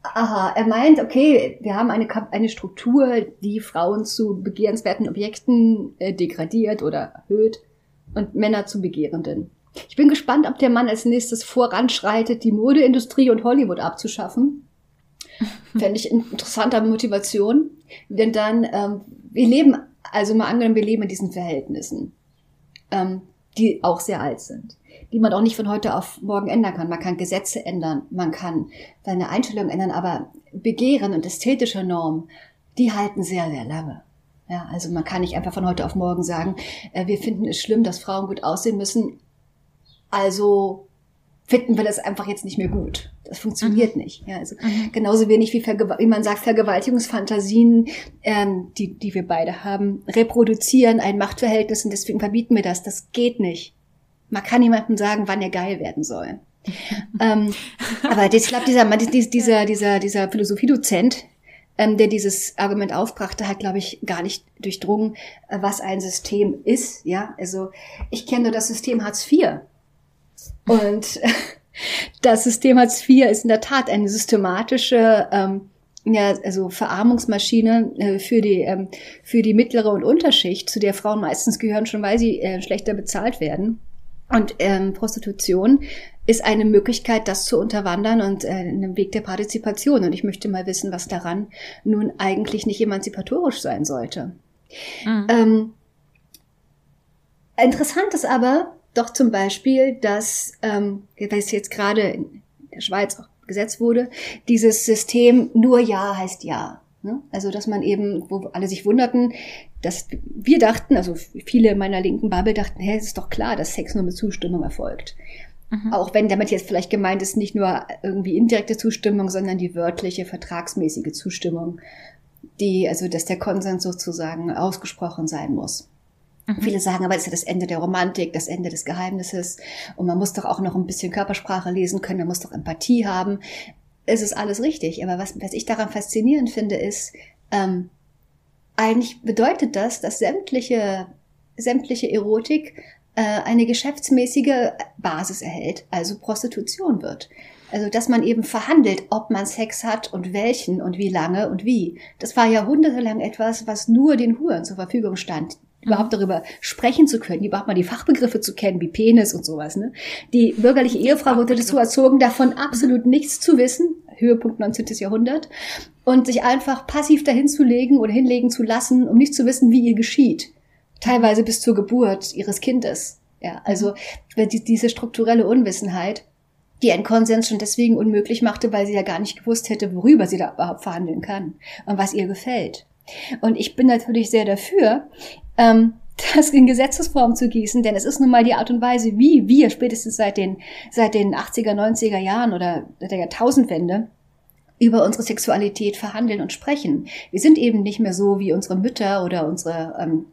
Aha, er meint, okay, wir haben eine, eine Struktur, die Frauen zu begehrenswerten Objekten äh, degradiert oder erhöht und Männer zu Begehrenden. Ich bin gespannt, ob der Mann als nächstes voranschreitet, die Modeindustrie und Hollywood abzuschaffen. Fände ich interessanter Motivation. Denn dann, ähm, wir leben, also mal angenommen, wir leben in diesen Verhältnissen, ähm, die auch sehr alt sind die man auch nicht von heute auf morgen ändern kann. Man kann Gesetze ändern, man kann seine Einstellung ändern, aber Begehren und ästhetische Normen, die halten sehr, sehr lange. Ja, also man kann nicht einfach von heute auf morgen sagen, äh, wir finden es schlimm, dass Frauen gut aussehen müssen, also finden wir das einfach jetzt nicht mehr gut. Das funktioniert mhm. nicht. Ja, also mhm. genauso wenig wie, wie man sagt, Vergewaltigungsfantasien, ähm, die, die wir beide haben, reproduzieren ein Machtverhältnis und deswegen verbieten wir das. Das geht nicht. Man kann niemandem sagen, wann er geil werden soll. ähm, aber ich glaube, dieser, dieser, dieser, dieser Philosophiedozent, ähm, der dieses Argument aufbrachte, hat, glaube ich, gar nicht durchdrungen, äh, was ein System ist. Ja, also ich kenne nur das System Hartz IV. Und das System Hartz IV ist in der Tat eine systematische ähm, ja, also Verarmungsmaschine äh, für die ähm, für die mittlere und Unterschicht, zu der Frauen meistens gehören, schon weil sie äh, schlechter bezahlt werden Und ähm, Prostitution ist eine Möglichkeit, das zu unterwandern und äh, einen Weg der Partizipation. Und ich möchte mal wissen, was daran nun eigentlich nicht emanzipatorisch sein sollte. Mhm. Ähm, interessant ist aber doch zum Beispiel, dass, ähm, weil es jetzt gerade in der Schweiz auch gesetzt wurde, dieses System nur Ja heißt Ja. Ne? Also, dass man eben, wo alle sich wunderten, dass wir dachten, also viele meiner linken Bubble dachten, hey, es ist doch klar, dass Sex nur mit Zustimmung erfolgt. Mhm. Auch wenn damit jetzt vielleicht gemeint ist, nicht nur irgendwie indirekte Zustimmung, sondern die wörtliche, vertragsmäßige Zustimmung, die, also, dass der Konsens sozusagen ausgesprochen sein muss. Mhm. Viele sagen, aber das ist ja das Ende der Romantik, das Ende des Geheimnisses. Und man muss doch auch noch ein bisschen Körpersprache lesen können, man muss doch Empathie haben. Es ist alles richtig. Aber was, was ich daran faszinierend finde, ist, ähm, eigentlich bedeutet das, dass sämtliche, sämtliche Erotik äh, eine geschäftsmäßige Basis erhält, also Prostitution wird. Also, dass man eben verhandelt, ob man Sex hat und welchen und wie lange und wie. Das war jahrhundertelang etwas, was nur den Huren zur Verfügung stand überhaupt darüber sprechen zu können, überhaupt mal die Fachbegriffe zu kennen, wie Penis und sowas. Ne? Die bürgerliche Ehefrau wurde dazu erzogen, davon absolut nichts zu wissen, Höhepunkt 19. Jahrhundert, und sich einfach passiv dahin zu legen oder hinlegen zu lassen, um nicht zu wissen, wie ihr geschieht. Teilweise bis zur Geburt ihres Kindes. Ja, also diese strukturelle Unwissenheit, die einen Konsens schon deswegen unmöglich machte, weil sie ja gar nicht gewusst hätte, worüber sie da überhaupt verhandeln kann und was ihr gefällt. Und ich bin natürlich sehr dafür, ähm, das in Gesetzesform zu gießen, denn es ist nun mal die Art und Weise, wie wir spätestens seit den, seit den 80er, 90er Jahren oder der Jahrtausendwende über unsere Sexualität verhandeln und sprechen. Wir sind eben nicht mehr so wie unsere Mütter oder unsere ähm,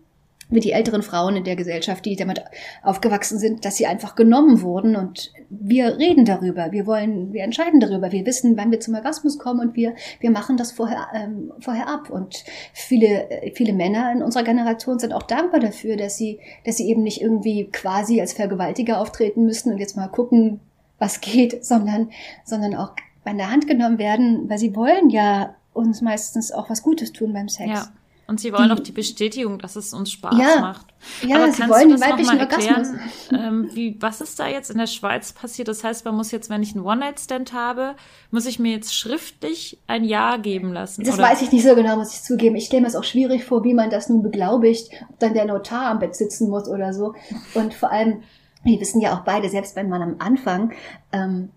wie die älteren Frauen in der Gesellschaft, die damit aufgewachsen sind, dass sie einfach genommen wurden und wir reden darüber, wir wollen, wir entscheiden darüber, wir wissen, wann wir zum Orgasmus kommen und wir, wir machen das vorher, ähm, vorher ab und viele, viele Männer in unserer Generation sind auch dankbar dafür, dass sie, dass sie eben nicht irgendwie quasi als Vergewaltiger auftreten müssen und jetzt mal gucken, was geht, sondern, sondern auch an der Hand genommen werden, weil sie wollen ja uns meistens auch was Gutes tun beim Sex. Ja. Und sie wollen die, auch die Bestätigung, dass es uns Spaß ja, macht. Ja, Aber sie wollen den weiblichen Orgasmus. Ähm, wie, was ist da jetzt in der Schweiz passiert? Das heißt, man muss jetzt, wenn ich einen One-Night-Stand habe, muss ich mir jetzt schriftlich ein Ja geben lassen? Das oder? weiß ich nicht so genau, muss ich zugeben. Ich stelle mir es auch schwierig vor, wie man das nun beglaubigt, ob dann der Notar am Bett sitzen muss oder so. Und vor allem, wir wissen ja auch beide, selbst wenn man am Anfang ähm,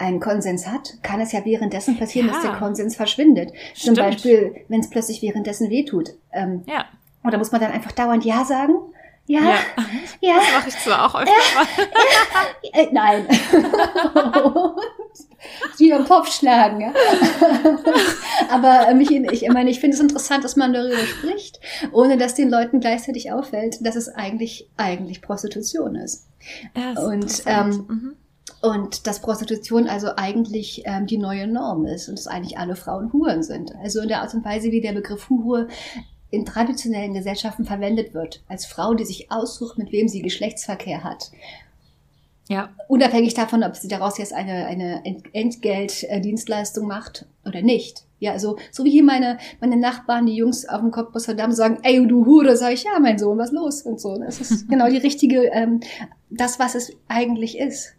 einen Konsens hat, kann es ja währenddessen passieren, ja. dass der Konsens verschwindet. Stimmt. Zum Beispiel, wenn es plötzlich währenddessen wehtut. Ähm, ja. Oder muss man dann einfach dauernd Ja sagen? Ja, ja. ja. Das mache ich zwar auch öfter mal. Ja. Äh, nein. wie am Kopf schlagen. Ja? Aber mich, ich meine, ich finde es interessant, dass man darüber spricht, ohne dass den Leuten gleichzeitig auffällt, dass es eigentlich eigentlich Prostitution ist. Ja, ist Und ähm, mhm. Und dass Prostitution also eigentlich ähm, die neue Norm ist und dass eigentlich alle Frauen Huren sind. Also in der Art und Weise, wie der Begriff Hure in traditionellen Gesellschaften verwendet wird, als Frau, die sich aussucht, mit wem sie Geschlechtsverkehr hat. Ja. Unabhängig davon, ob sie daraus jetzt eine, eine Entgeltdienstleistung macht oder nicht. Ja, also, so wie hier meine, meine Nachbarn, die Jungs auf dem Kopf Damm sagen, ey, du Hure, sag ich, ja, mein Sohn, was los? Und so. Das ist genau die richtige, ähm, das, was es eigentlich ist.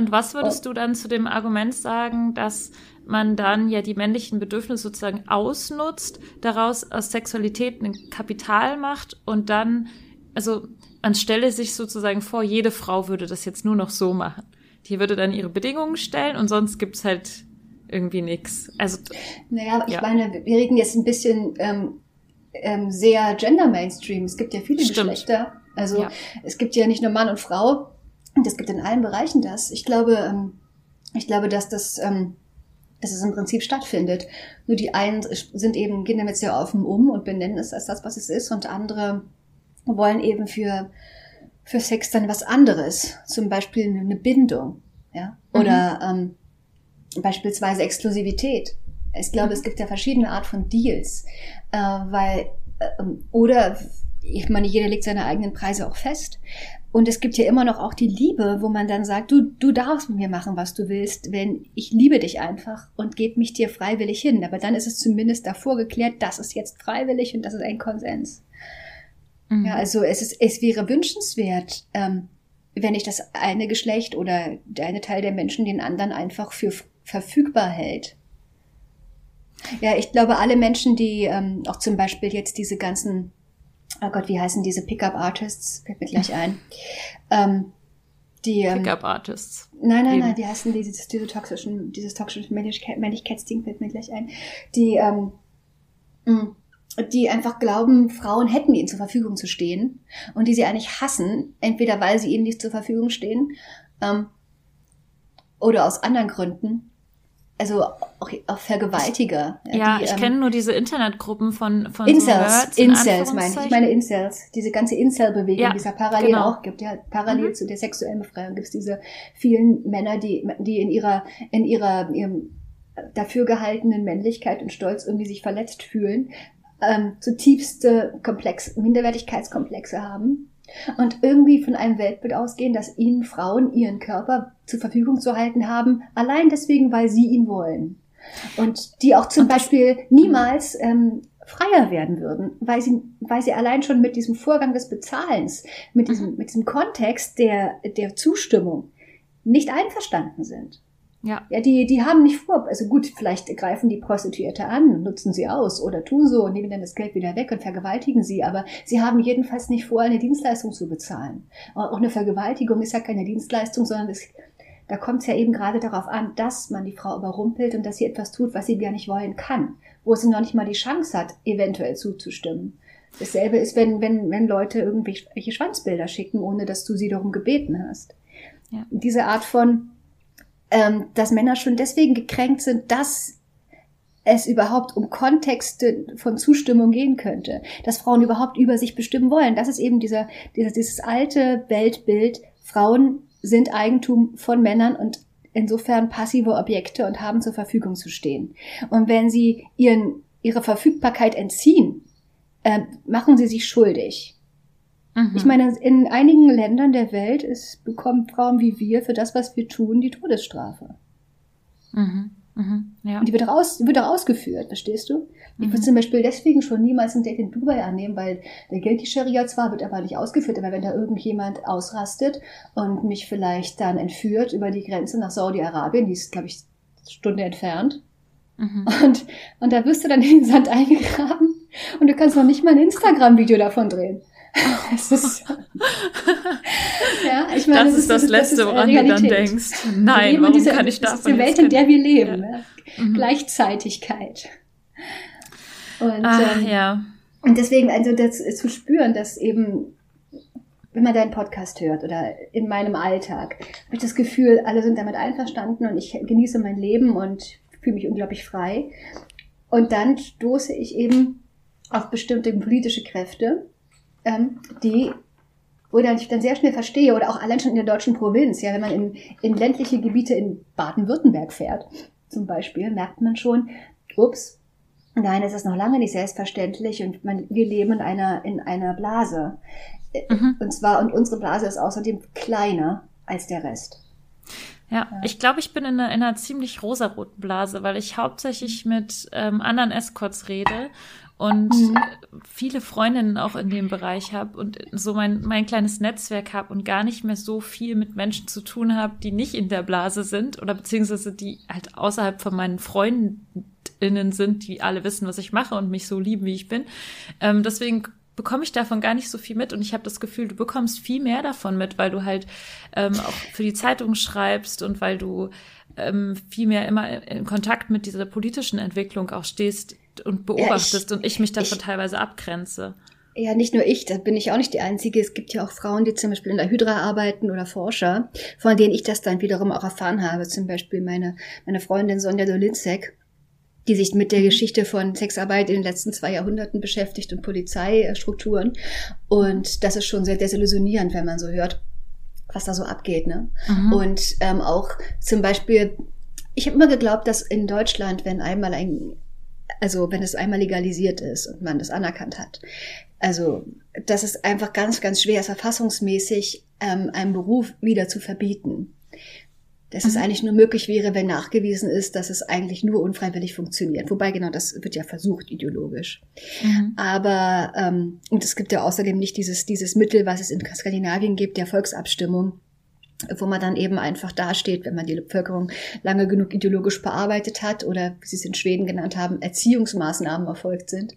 Und was würdest du dann zu dem Argument sagen, dass man dann ja die männlichen Bedürfnisse sozusagen ausnutzt, daraus aus Sexualität ein Kapital macht und dann, also man stelle sich sozusagen vor, jede Frau würde das jetzt nur noch so machen. Die würde dann ihre Bedingungen stellen und sonst gibt's halt irgendwie nichts. Also, naja, ich ja. meine, wir reden jetzt ein bisschen ähm, ähm, sehr gender-mainstream. Es gibt ja viele Stimmt. Geschlechter. Also ja. es gibt ja nicht nur Mann und Frau, und es gibt in allen Bereichen das. Ich glaube, ähm, ich glaube, dass das, ähm, dass es im Prinzip stattfindet. Nur die einen sind eben, gehen damit sehr offen um und benennen es als das, was es ist, und andere wollen eben für, für Sex dann was anderes. Zum Beispiel eine Bindung, ja, oder mhm. ähm, beispielsweise Exklusivität. Ich glaube, mhm. es gibt ja verschiedene Art von Deals, äh, weil, äh, oder ich meine, jeder legt seine eigenen Preise auch fest. Und es gibt ja immer noch auch die Liebe, wo man dann sagt, du, du darfst mit mir machen, was du willst, wenn ich liebe dich einfach und gebe mich dir freiwillig hin. Aber dann ist es zumindest davor geklärt, das ist jetzt freiwillig und das ist ein Konsens. Mhm. Ja, also es ist, es wäre wünschenswert, ähm, wenn nicht das eine Geschlecht oder der eine Teil der Menschen den anderen einfach für verfügbar hält. Ja, ich glaube, alle Menschen, die ähm, auch zum Beispiel jetzt diese ganzen, oh Gott, wie heißen diese Pickup-Artists, fällt mir gleich ein, ähm, die ähm, Pickup-Artists. Nein, nein, nein, die heißen dieses, diese toxischen, dieses toxische Männlichkeitsding fällt mir gleich ein, die ähm, mm, die einfach glauben, Frauen hätten ihnen zur Verfügung zu stehen und die sie eigentlich hassen, entweder weil sie ihnen nicht zur Verfügung stehen ähm, oder aus anderen Gründen. Also auch, auch Vergewaltiger. Ja, die, ich ähm, kenne nur diese Internetgruppen von, von Incels. So Incels meine ich. Ich meine Incels. Diese ganze Incel-Bewegung, ja, die es ja parallel genau. auch gibt. Ja, parallel mhm. zu der sexuellen Befreiung gibt es diese vielen Männer, die, die in ihrer, in ihrer, ihrem dafür gehaltenen Männlichkeit und Stolz irgendwie sich verletzt fühlen, ähm, zutiefste Komplex, Minderwertigkeitskomplexe haben und irgendwie von einem Weltbild ausgehen, dass ihnen Frauen ihren Körper zur Verfügung zu halten haben, allein deswegen, weil sie ihn wollen. Und die auch zum Beispiel niemals ähm, freier werden würden, weil sie, weil sie allein schon mit diesem Vorgang des Bezahlens, mit diesem, mhm. mit diesem Kontext der, der Zustimmung nicht einverstanden sind. Ja. Ja, die, die haben nicht vor, also gut, vielleicht greifen die Prostituierte an, nutzen sie aus oder tun so und nehmen dann das Geld wieder weg und vergewaltigen sie, aber sie haben jedenfalls nicht vor, eine Dienstleistung zu bezahlen. Auch eine Vergewaltigung ist ja keine Dienstleistung, sondern es, da kommt es ja eben gerade darauf an, dass man die Frau überrumpelt und dass sie etwas tut, was sie gar nicht wollen kann, wo sie noch nicht mal die Chance hat, eventuell zuzustimmen. Dasselbe ist, wenn, wenn, wenn Leute irgendwelche Schwanzbilder schicken, ohne dass du sie darum gebeten hast. Ja. Diese Art von ähm, dass Männer schon deswegen gekränkt sind, dass es überhaupt um Kontexte von Zustimmung gehen könnte, dass Frauen überhaupt über sich bestimmen wollen. Das ist eben dieser, dieser dieses alte Weltbild, Frauen sind Eigentum von Männern und insofern passive Objekte und haben zur Verfügung zu stehen. Und wenn sie ihren, ihre Verfügbarkeit entziehen, äh, machen sie sich schuldig. Mhm. Ich meine, in einigen Ländern der Welt ist, bekommen Frauen wie wir für das, was wir tun, die Todesstrafe. Mhm. Mhm. Ja. Und die wird auch, aus, wird auch ausgeführt, verstehst du? Ich würde mhm. zum Beispiel deswegen schon niemals ein Date in Dubai annehmen, weil da gilt die Scharia zwar, wird aber nicht ausgeführt. Aber wenn da irgendjemand ausrastet und mich vielleicht dann entführt über die Grenze nach Saudi-Arabien, die ist, glaube ich, eine Stunde entfernt, mhm. und, und da wirst du dann in den Sand eingegraben und du kannst noch nicht mal ein Instagram-Video davon drehen. Es ist, ja, ich meine, das, das ist das, das Letzte, woran du dann denkst. Nein, warum diese, kann ich davon Das ist die Welt, in der wir leben. Ja. Mhm. Gleichzeitigkeit. Und, Ach, ähm, ja. und deswegen, also das zu spüren, dass eben, wenn man deinen Podcast hört oder in meinem Alltag, habe ich das Gefühl, alle sind damit einverstanden und ich genieße mein Leben und fühle mich unglaublich frei. Und dann stoße ich eben auf bestimmte politische Kräfte, ähm, die wo ich dann sehr schnell verstehe, oder auch allein schon in der deutschen Provinz, ja, wenn man in, in ländliche Gebiete in Baden-Württemberg fährt, zum Beispiel, merkt man schon, ups, nein, es ist noch lange nicht selbstverständlich und man, wir leben in einer, in einer Blase. Mhm. Und zwar, und unsere Blase ist außerdem kleiner als der Rest. Ja, ja. ich glaube, ich bin in einer, in einer ziemlich rosaroten Blase, weil ich hauptsächlich mit ähm, anderen Escorts rede und mhm. viele Freundinnen auch in dem Bereich habe und so mein, mein kleines Netzwerk habe und gar nicht mehr so viel mit Menschen zu tun habe, die nicht in der Blase sind oder beziehungsweise die halt außerhalb von meinen Freundinnen sind, die alle wissen, was ich mache und mich so lieben, wie ich bin. Ähm, deswegen bekomme ich davon gar nicht so viel mit und ich habe das Gefühl, du bekommst viel mehr davon mit, weil du halt ähm, auch für die Zeitung schreibst und weil du ähm, viel mehr immer in Kontakt mit dieser politischen Entwicklung auch stehst, und beobachtest ja, ich, und ich mich davon ich, teilweise abgrenze. Ja, nicht nur ich, da bin ich auch nicht die Einzige. Es gibt ja auch Frauen, die zum Beispiel in der Hydra arbeiten oder Forscher, von denen ich das dann wiederum auch erfahren habe. Zum Beispiel meine, meine Freundin Sonja Dolinzek, die sich mit der Geschichte von Sexarbeit in den letzten zwei Jahrhunderten beschäftigt und Polizeistrukturen. Und das ist schon sehr desillusionierend, wenn man so hört, was da so abgeht. Ne? Mhm. Und ähm, auch zum Beispiel, ich habe immer geglaubt, dass in Deutschland, wenn einmal ein also wenn es einmal legalisiert ist und man das anerkannt hat. Also das ist einfach ganz, ganz schwer verfassungsmäßig ähm, einen Beruf wieder zu verbieten. Dass mhm. es eigentlich nur möglich wäre, wenn nachgewiesen ist, dass es eigentlich nur unfreiwillig funktioniert. Wobei genau das wird ja versucht ideologisch. Mhm. Aber ähm, und es gibt ja außerdem nicht dieses dieses Mittel, was es in Skandinavien gibt, der Volksabstimmung, wo man dann eben einfach dasteht, wenn man die Bevölkerung lange genug ideologisch bearbeitet hat oder, wie Sie es in Schweden genannt haben, Erziehungsmaßnahmen erfolgt sind.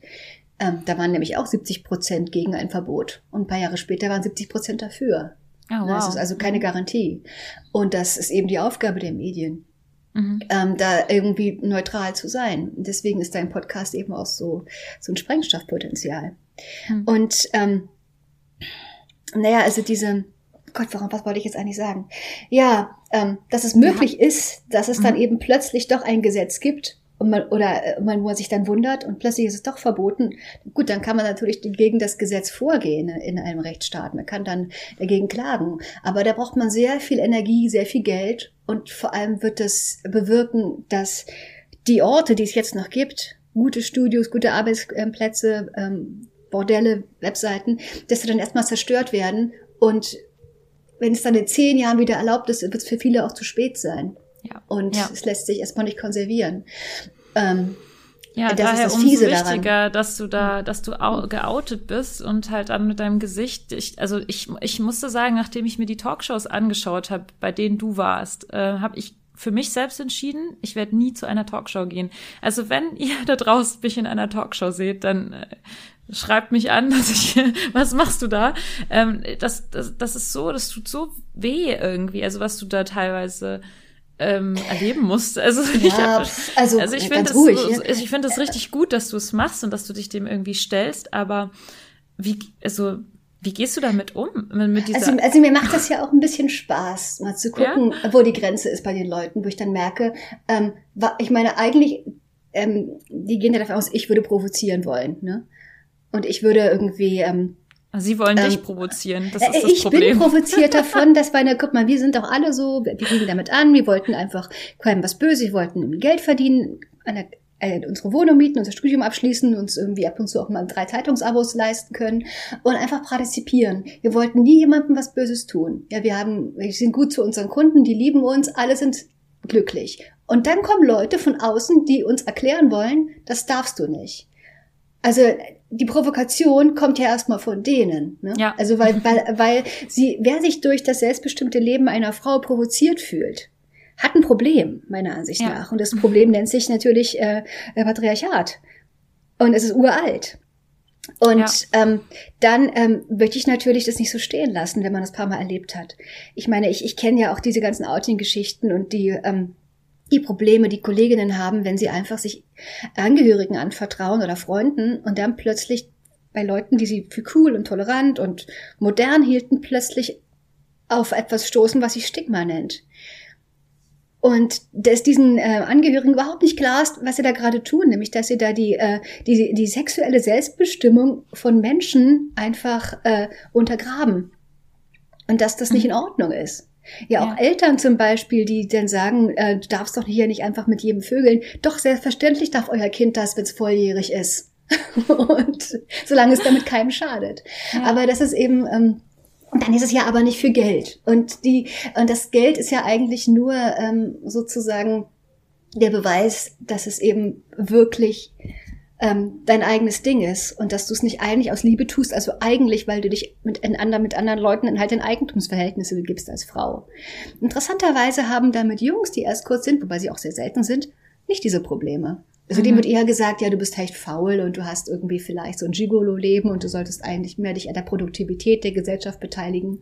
Ähm, da waren nämlich auch 70 Prozent gegen ein Verbot. Und ein paar Jahre später waren 70 Prozent dafür. Oh, wow. Das ist also keine Garantie. Und das ist eben die Aufgabe der Medien. Mhm. Ähm, da irgendwie neutral zu sein. Deswegen ist dein Podcast eben auch so, so ein Sprengstoffpotenzial. Mhm. Und ähm, naja, also diese, Gott, warum, was wollte ich jetzt eigentlich sagen? Ja, ähm, dass es möglich ja. ist, dass es dann mhm. eben plötzlich doch ein Gesetz gibt, und man, oder äh, man, wo man sich dann wundert und plötzlich ist es doch verboten. Gut, dann kann man natürlich gegen das Gesetz vorgehen in einem Rechtsstaat. Man kann dann dagegen klagen. Aber da braucht man sehr viel Energie, sehr viel Geld und vor allem wird das bewirken, dass die Orte, die es jetzt noch gibt, gute Studios, gute Arbeitsplätze, ähm, Bordelle, Webseiten, dass sie dann erstmal zerstört werden und wenn es dann in zehn Jahren wieder erlaubt ist, wird es für viele auch zu spät sein. Ja. Und ja. es lässt sich erstmal nicht konservieren. Ähm, ja, das daher ist das umso wichtiger, daran. dass du da, dass du geoutet bist und halt dann mit deinem Gesicht. Ich, also ich, ich musste sagen, nachdem ich mir die Talkshows angeschaut habe, bei denen du warst, äh, habe ich für mich selbst entschieden, ich werde nie zu einer Talkshow gehen. Also wenn ihr da draußen mich in einer Talkshow seht, dann äh, schreibt mich an, dass ich, was machst du da? Ähm, das, das, das ist so, das tut so weh irgendwie, also was du da teilweise ähm, erleben musst. Also ich, ja, also, also ich finde es ja. ich finde es richtig gut, dass du es machst und dass du dich dem irgendwie stellst, aber wie, also wie gehst du damit um? Mit dieser also, also mir macht das ja auch ein bisschen Spaß, mal zu gucken, ja? wo die Grenze ist bei den Leuten, wo ich dann merke, ähm, ich meine eigentlich, ähm, die gehen ja davon aus, ich würde provozieren wollen, ne? Und ich würde irgendwie ähm, Sie wollen dich ähm, provozieren. Das ist das ich Problem. bin provoziert davon, dass meine, guck mal, wir sind doch alle so, wir gehen damit an, wir wollten einfach keinem was böse, wir wollten Geld verdienen, eine, äh, unsere Wohnung mieten, unser Studium abschließen, uns irgendwie ab und zu auch mal drei Zeitungsabos leisten können und einfach partizipieren. Wir wollten nie jemandem was Böses tun. Ja, wir haben, wir sind gut zu unseren Kunden, die lieben uns, alle sind glücklich. Und dann kommen Leute von außen, die uns erklären wollen, das darfst du nicht. Also die Provokation kommt ja erstmal von denen. Ne? Ja. Also weil, weil, weil sie, wer sich durch das selbstbestimmte Leben einer Frau provoziert fühlt, hat ein Problem, meiner Ansicht ja. nach. Und das Problem nennt sich natürlich äh, Patriarchat. Und es ist uralt. Und ja. ähm, dann ähm, möchte ich natürlich das nicht so stehen lassen, wenn man das paar Mal erlebt hat. Ich meine, ich, ich kenne ja auch diese ganzen Outing-Geschichten und die ähm, die Probleme die Kolleginnen haben, wenn sie einfach sich Angehörigen anvertrauen oder Freunden und dann plötzlich bei Leuten, die sie für cool und tolerant und modern hielten, plötzlich auf etwas stoßen, was sich Stigma nennt. Und dass diesen äh, Angehörigen überhaupt nicht klar ist, was sie da gerade tun, nämlich dass sie da die, äh, die, die sexuelle Selbstbestimmung von Menschen einfach äh, untergraben. Und dass das nicht in Ordnung ist. Ja, auch ja. Eltern zum Beispiel, die dann sagen, äh, du darfst doch hier nicht einfach mit jedem Vögeln. Doch, selbstverständlich darf euer Kind das, wenn es volljährig ist. und solange es damit keinem schadet. Ja. Aber das ist eben, ähm, dann ist es ja aber nicht für Geld. Und die, und das Geld ist ja eigentlich nur ähm, sozusagen der Beweis, dass es eben wirklich ähm, dein eigenes Ding ist und dass du es nicht eigentlich aus Liebe tust, also eigentlich, weil du dich mit, anderen, mit anderen Leuten in halt in Eigentumsverhältnisse begibst als Frau. Interessanterweise haben damit Jungs, die erst kurz sind, wobei sie auch sehr selten sind, nicht diese Probleme. Also mhm. dem wird eher gesagt, ja, du bist echt faul und du hast irgendwie vielleicht so ein Gigolo-Leben und du solltest eigentlich mehr dich an der Produktivität der Gesellschaft beteiligen.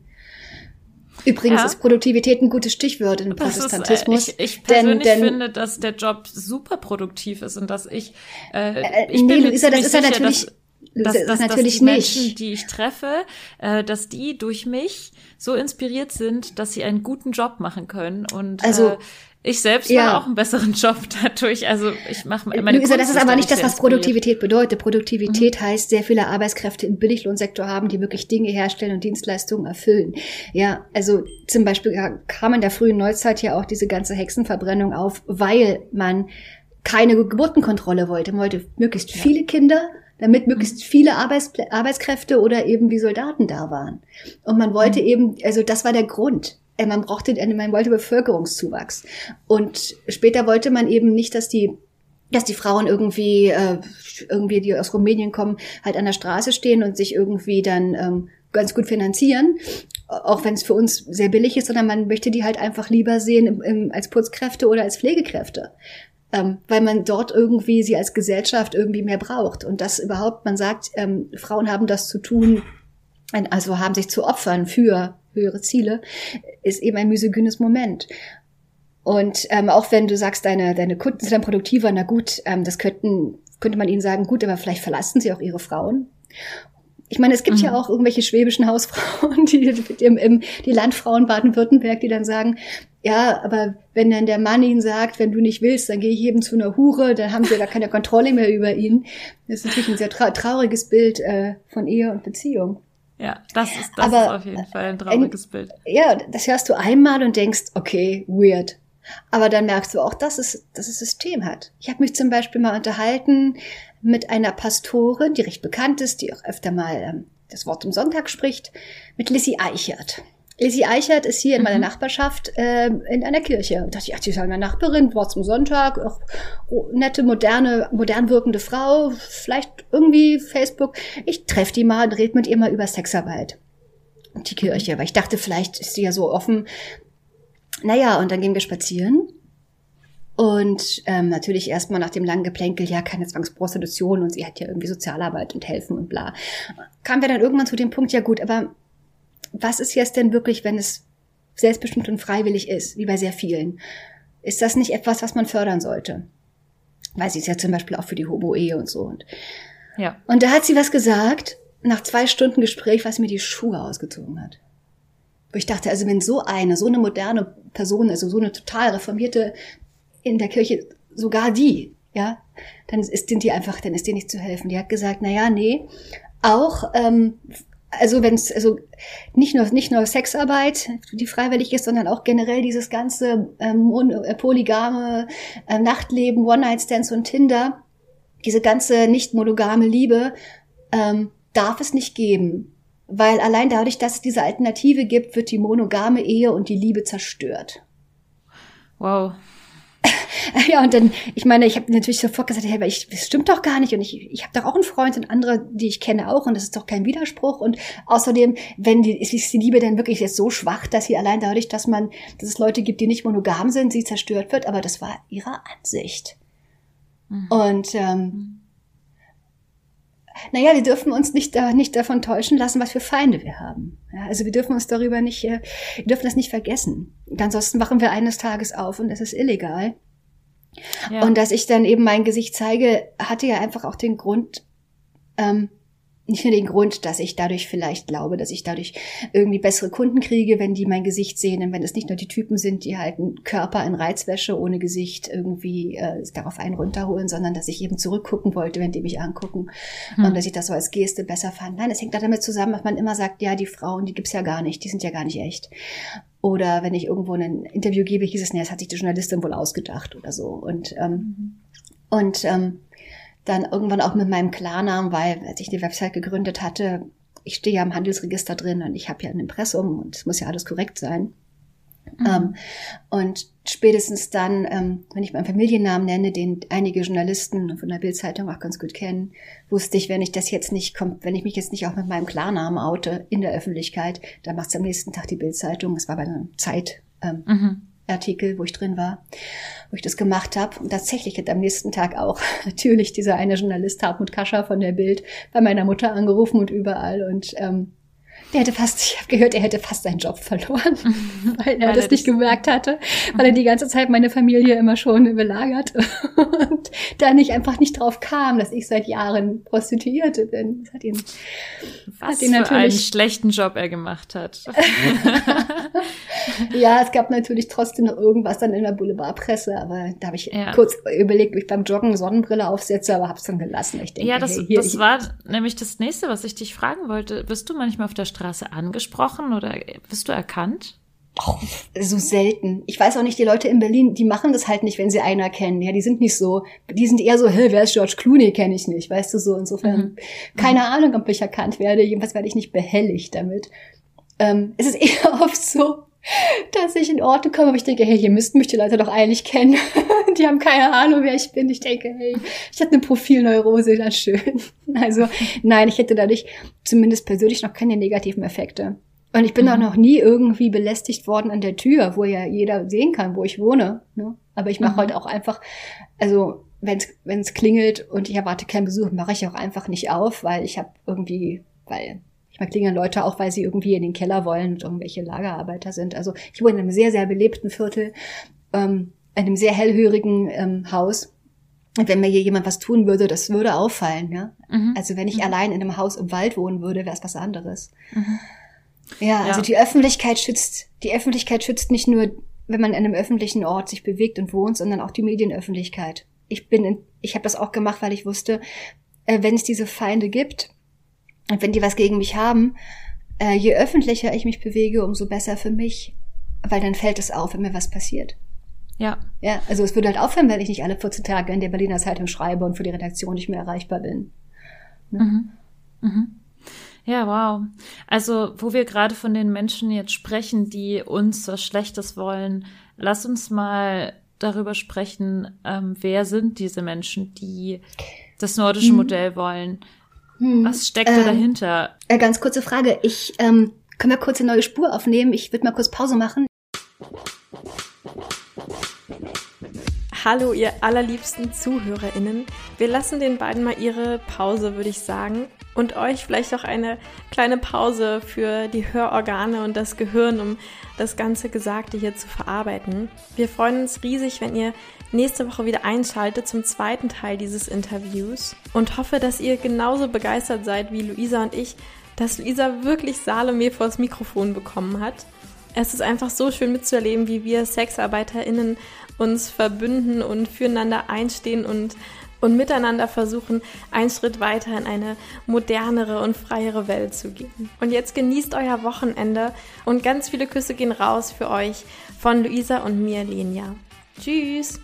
Übrigens ja. ist Produktivität ein gutes Stichwort im das Protestantismus. Ist, äh, ich, ich persönlich denn, denn, finde, dass der Job super produktiv ist und dass ich, äh, äh ich nee, bin Luisa, das ist ja natürlich, dass, dass, dass, natürlich dass die Menschen, nicht. die ich treffe, äh, dass die durch mich so inspiriert sind, dass sie einen guten Job machen können und also äh, ich selbst ja. mache auch einen besseren Job dadurch. Also ich mache meine Luisa, Das ist aber nicht das, was Produktivität bedeutet. Produktivität mhm. heißt, sehr viele Arbeitskräfte im Billiglohnsektor haben, die wirklich Dinge herstellen und Dienstleistungen erfüllen. Ja, also zum Beispiel kam in der frühen Neuzeit ja auch diese ganze Hexenverbrennung auf, weil man keine Geburtenkontrolle wollte. Man wollte möglichst ja. viele Kinder, damit möglichst mhm. viele Arbeits Arbeitskräfte oder eben wie Soldaten da waren. Und man wollte mhm. eben, also das war der Grund. Äh, man brauchte, äh, man wollte Bevölkerungszuwachs. Und später wollte man eben nicht, dass die dass die Frauen irgendwie, äh, irgendwie, die aus Rumänien kommen, halt an der Straße stehen und sich irgendwie dann ähm, ganz gut finanzieren. auch wenn es für uns sehr billig ist, sondern man möchte die halt einfach lieber sehen im, im, als Putzkräfte oder als Pflegekräfte. Ähm, weil man dort irgendwie sie als Gesellschaft irgendwie mehr braucht. Und das überhaupt, man sagt, ähm, Frauen haben das zu tun, also haben sich zu opfern für höhere Ziele, ist eben ein misogynes Moment. Und ähm, auch wenn du sagst, deine, deine Kunden sind dann produktiver, na gut, ähm, das könnten, könnte man ihnen sagen, gut, aber vielleicht verlassen sie auch ihre Frauen. Ich meine, es gibt mhm. ja auch irgendwelche schwäbischen Hausfrauen, die, die, im, die Landfrauen Baden-Württemberg, die dann sagen, ja, aber wenn dann der Mann ihnen sagt, wenn du nicht willst, dann gehe ich eben zu einer Hure, dann haben sie gar keine Kontrolle mehr über ihn. Das ist natürlich ein sehr tra trauriges Bild äh, von Ehe und Beziehung. Ja, das ist, das aber, ist auf jeden Fall ein trauriges ein, Bild. Ja, das hörst du einmal und denkst, okay, weird. Aber dann merkst du auch, dass es, dass es System hat. Ich habe mich zum Beispiel mal unterhalten mit einer Pastorin, die recht bekannt ist, die auch öfter mal ähm, das Wort zum Sonntag spricht, mit Lissy Eichert. Lissy Eichert ist hier in meiner mhm. Nachbarschaft äh, in einer Kirche. Und dachte ich, ach, die ist eine Nachbarin, Wort zum Sonntag, auch oh, nette, moderne, modern wirkende Frau, vielleicht irgendwie Facebook. Ich treffe die mal und rede mit ihr mal über Sexarbeit. Und die Kirche, weil ich dachte, vielleicht ist sie ja so offen. Naja, und dann gehen wir spazieren. Und ähm, natürlich erstmal nach dem langen Geplänkel, ja, keine Zwangsprostitution und sie hat ja irgendwie Sozialarbeit und helfen und bla. Kamen wir dann irgendwann zu dem Punkt, ja gut, aber was ist jetzt denn wirklich, wenn es selbstbestimmt und freiwillig ist, wie bei sehr vielen? Ist das nicht etwas, was man fördern sollte? Weil sie ist ja zum Beispiel auch für die Homo-Ehe und so. Und, ja. und da hat sie was gesagt, nach zwei Stunden Gespräch, was mir die Schuhe ausgezogen hat. Wo ich dachte, also wenn so eine, so eine moderne Person, also so eine total reformierte in der Kirche, sogar die, ja, dann ist, sind die einfach, dann ist dir nicht zu helfen. Die hat gesagt, na ja, nee, auch ähm, also wenn es also nicht nur nicht nur Sexarbeit, die freiwillig ist, sondern auch generell dieses ganze ähm, äh, polygame äh, Nachtleben, One Night Stands und Tinder, diese ganze nicht monogame Liebe ähm, darf es nicht geben, weil allein dadurch, dass es diese Alternative gibt, wird die monogame Ehe und die Liebe zerstört. Wow. ja, und dann, ich meine, ich habe natürlich sofort gesagt, hey, ich, das stimmt doch gar nicht. Und ich, ich habe doch auch einen Freund und andere, die ich kenne auch. Und das ist doch kein Widerspruch. Und außerdem, wenn die, ist die Liebe denn wirklich jetzt so schwach, dass sie allein dadurch, dass man, dass es Leute gibt, die nicht monogam sind, sie zerstört wird. Aber das war ihre Ansicht. Mhm. Und ähm, naja, wir dürfen uns nicht, da, nicht davon täuschen lassen, was für Feinde wir haben. Ja, also wir dürfen uns darüber nicht, äh, wir dürfen das nicht vergessen. Ansonsten wachen wir eines Tages auf und es ist illegal. Ja. Und dass ich dann eben mein Gesicht zeige, hatte ja einfach auch den Grund, ähm, nicht nur den Grund, dass ich dadurch vielleicht glaube, dass ich dadurch irgendwie bessere Kunden kriege, wenn die mein Gesicht sehen und wenn es nicht nur die Typen sind, die halt einen Körper in Reizwäsche ohne Gesicht irgendwie äh, darauf einen runterholen, sondern dass ich eben zurückgucken wollte, wenn die mich angucken hm. und dass ich das so als Geste besser fand. Nein, es hängt damit zusammen, dass man immer sagt, ja, die Frauen, die gibt's ja gar nicht, die sind ja gar nicht echt. Oder wenn ich irgendwo ein Interview gebe, hieß es, nee, das hat sich die Journalistin wohl ausgedacht oder so. Und, ähm, mhm. und ähm, dann irgendwann auch mit meinem Klarnamen, weil als ich die Website gegründet hatte, ich stehe ja im Handelsregister drin und ich habe ja ein Impressum und es muss ja alles korrekt sein. Mhm. Ähm, und spätestens dann, ähm, wenn ich meinen Familiennamen nenne, den einige Journalisten von der Bildzeitung auch ganz gut kennen, wusste ich, wenn ich das jetzt nicht kommt, wenn ich mich jetzt nicht auch mit meinem Klarnamen oute in der Öffentlichkeit, dann macht es am nächsten Tag die Bildzeitung. Es war bei einer Zeit. Ähm, mhm. Artikel, wo ich drin war, wo ich das gemacht habe. Und tatsächlich hat am nächsten Tag auch natürlich dieser eine Journalist Hartmut Kascher von der Bild bei meiner Mutter angerufen und überall. Und ähm, der hätte fast, ich habe gehört, er hätte fast seinen Job verloren, weil er weil das nicht gemerkt hatte, weil er die ganze Zeit meine Familie immer schon belagert und da nicht einfach nicht drauf kam, dass ich seit Jahren Prostituierte bin. Das hat ihn, Was hat ihn natürlich, für einen schlechten Job er gemacht hat. ja, es gab natürlich trotzdem noch irgendwas dann in der Boulevardpresse, aber da habe ich ja. kurz überlegt, ob ich beim Joggen Sonnenbrille aufsetze, aber hab's dann gelassen. Ich denke, ja, das, hey, hier, das war nämlich das nächste, was ich dich fragen wollte. Bist du manchmal auf der Straße Straße angesprochen oder bist du erkannt? Oh, so selten. Ich weiß auch nicht, die Leute in Berlin, die machen das halt nicht, wenn sie einer kennen. Ja, die sind nicht so, die sind eher so, hä, wer ist George Clooney, kenne ich nicht, weißt du so. Insofern, mhm. keine. Ahnung, ob ich erkannt werde. Jedenfalls werde ich nicht behelligt damit. Ähm, es ist eher oft so, dass ich in Orte komme, wo ich denke, hey, hier müssten mich die Leute doch eigentlich kennen. die haben keine Ahnung, wer ich bin. Ich denke, hey, ich hatte eine Profilneurose, das schön. Also nein, ich hätte dadurch zumindest persönlich noch keine negativen Effekte. Und ich bin mhm. auch noch nie irgendwie belästigt worden an der Tür, wo ja jeder sehen kann, wo ich wohne. Ne? Aber ich mache mhm. halt auch einfach, also wenn es klingelt und ich erwarte keinen Besuch, mache ich auch einfach nicht auf, weil ich habe irgendwie, weil klingeln Leute auch, weil sie irgendwie in den Keller wollen und irgendwelche Lagerarbeiter sind. Also ich wohne in einem sehr, sehr belebten Viertel, ähm, in einem sehr hellhörigen ähm, Haus. Und wenn mir hier jemand was tun würde, das würde auffallen, ja. Mhm. Also wenn ich mhm. allein in einem Haus im Wald wohnen würde, wäre es was anderes. Mhm. Ja, also ja. die Öffentlichkeit schützt, die Öffentlichkeit schützt nicht nur, wenn man in einem öffentlichen Ort sich bewegt und wohnt, sondern auch die Medienöffentlichkeit. Ich bin, in, ich habe das auch gemacht, weil ich wusste, äh, wenn es diese Feinde gibt und wenn die was gegen mich haben, äh, je öffentlicher ich mich bewege, umso besser für mich, weil dann fällt es auf, wenn mir was passiert. Ja. Ja, also es würde halt aufhören, wenn ich nicht alle 14 Tage in der Berliner Zeitung schreibe und für die Redaktion nicht mehr erreichbar bin. Ne? Mhm. Mhm. Ja, wow. Also, wo wir gerade von den Menschen jetzt sprechen, die uns was Schlechtes wollen, lass uns mal darüber sprechen, ähm, wer sind diese Menschen, die das nordische hm. Modell wollen? Hm. Was steckt ähm, da dahinter? Äh, ganz kurze Frage. Ich ähm, können wir kurz eine neue Spur aufnehmen. Ich würde mal kurz Pause machen. Hallo, ihr allerliebsten ZuhörerInnen. Wir lassen den beiden mal ihre Pause, würde ich sagen. Und euch vielleicht auch eine kleine Pause für die Hörorgane und das Gehirn, um das ganze Gesagte hier zu verarbeiten. Wir freuen uns riesig, wenn ihr nächste Woche wieder einschaltet zum zweiten Teil dieses Interviews und hoffe, dass ihr genauso begeistert seid wie Luisa und ich, dass Luisa wirklich Salome vors Mikrofon bekommen hat. Es ist einfach so schön mitzuerleben, wie wir SexarbeiterInnen uns verbünden und füreinander einstehen und, und miteinander versuchen, einen Schritt weiter in eine modernere und freiere Welt zu gehen. Und jetzt genießt euer Wochenende und ganz viele Küsse gehen raus für euch von Luisa und mir, Lenia. Tschüss!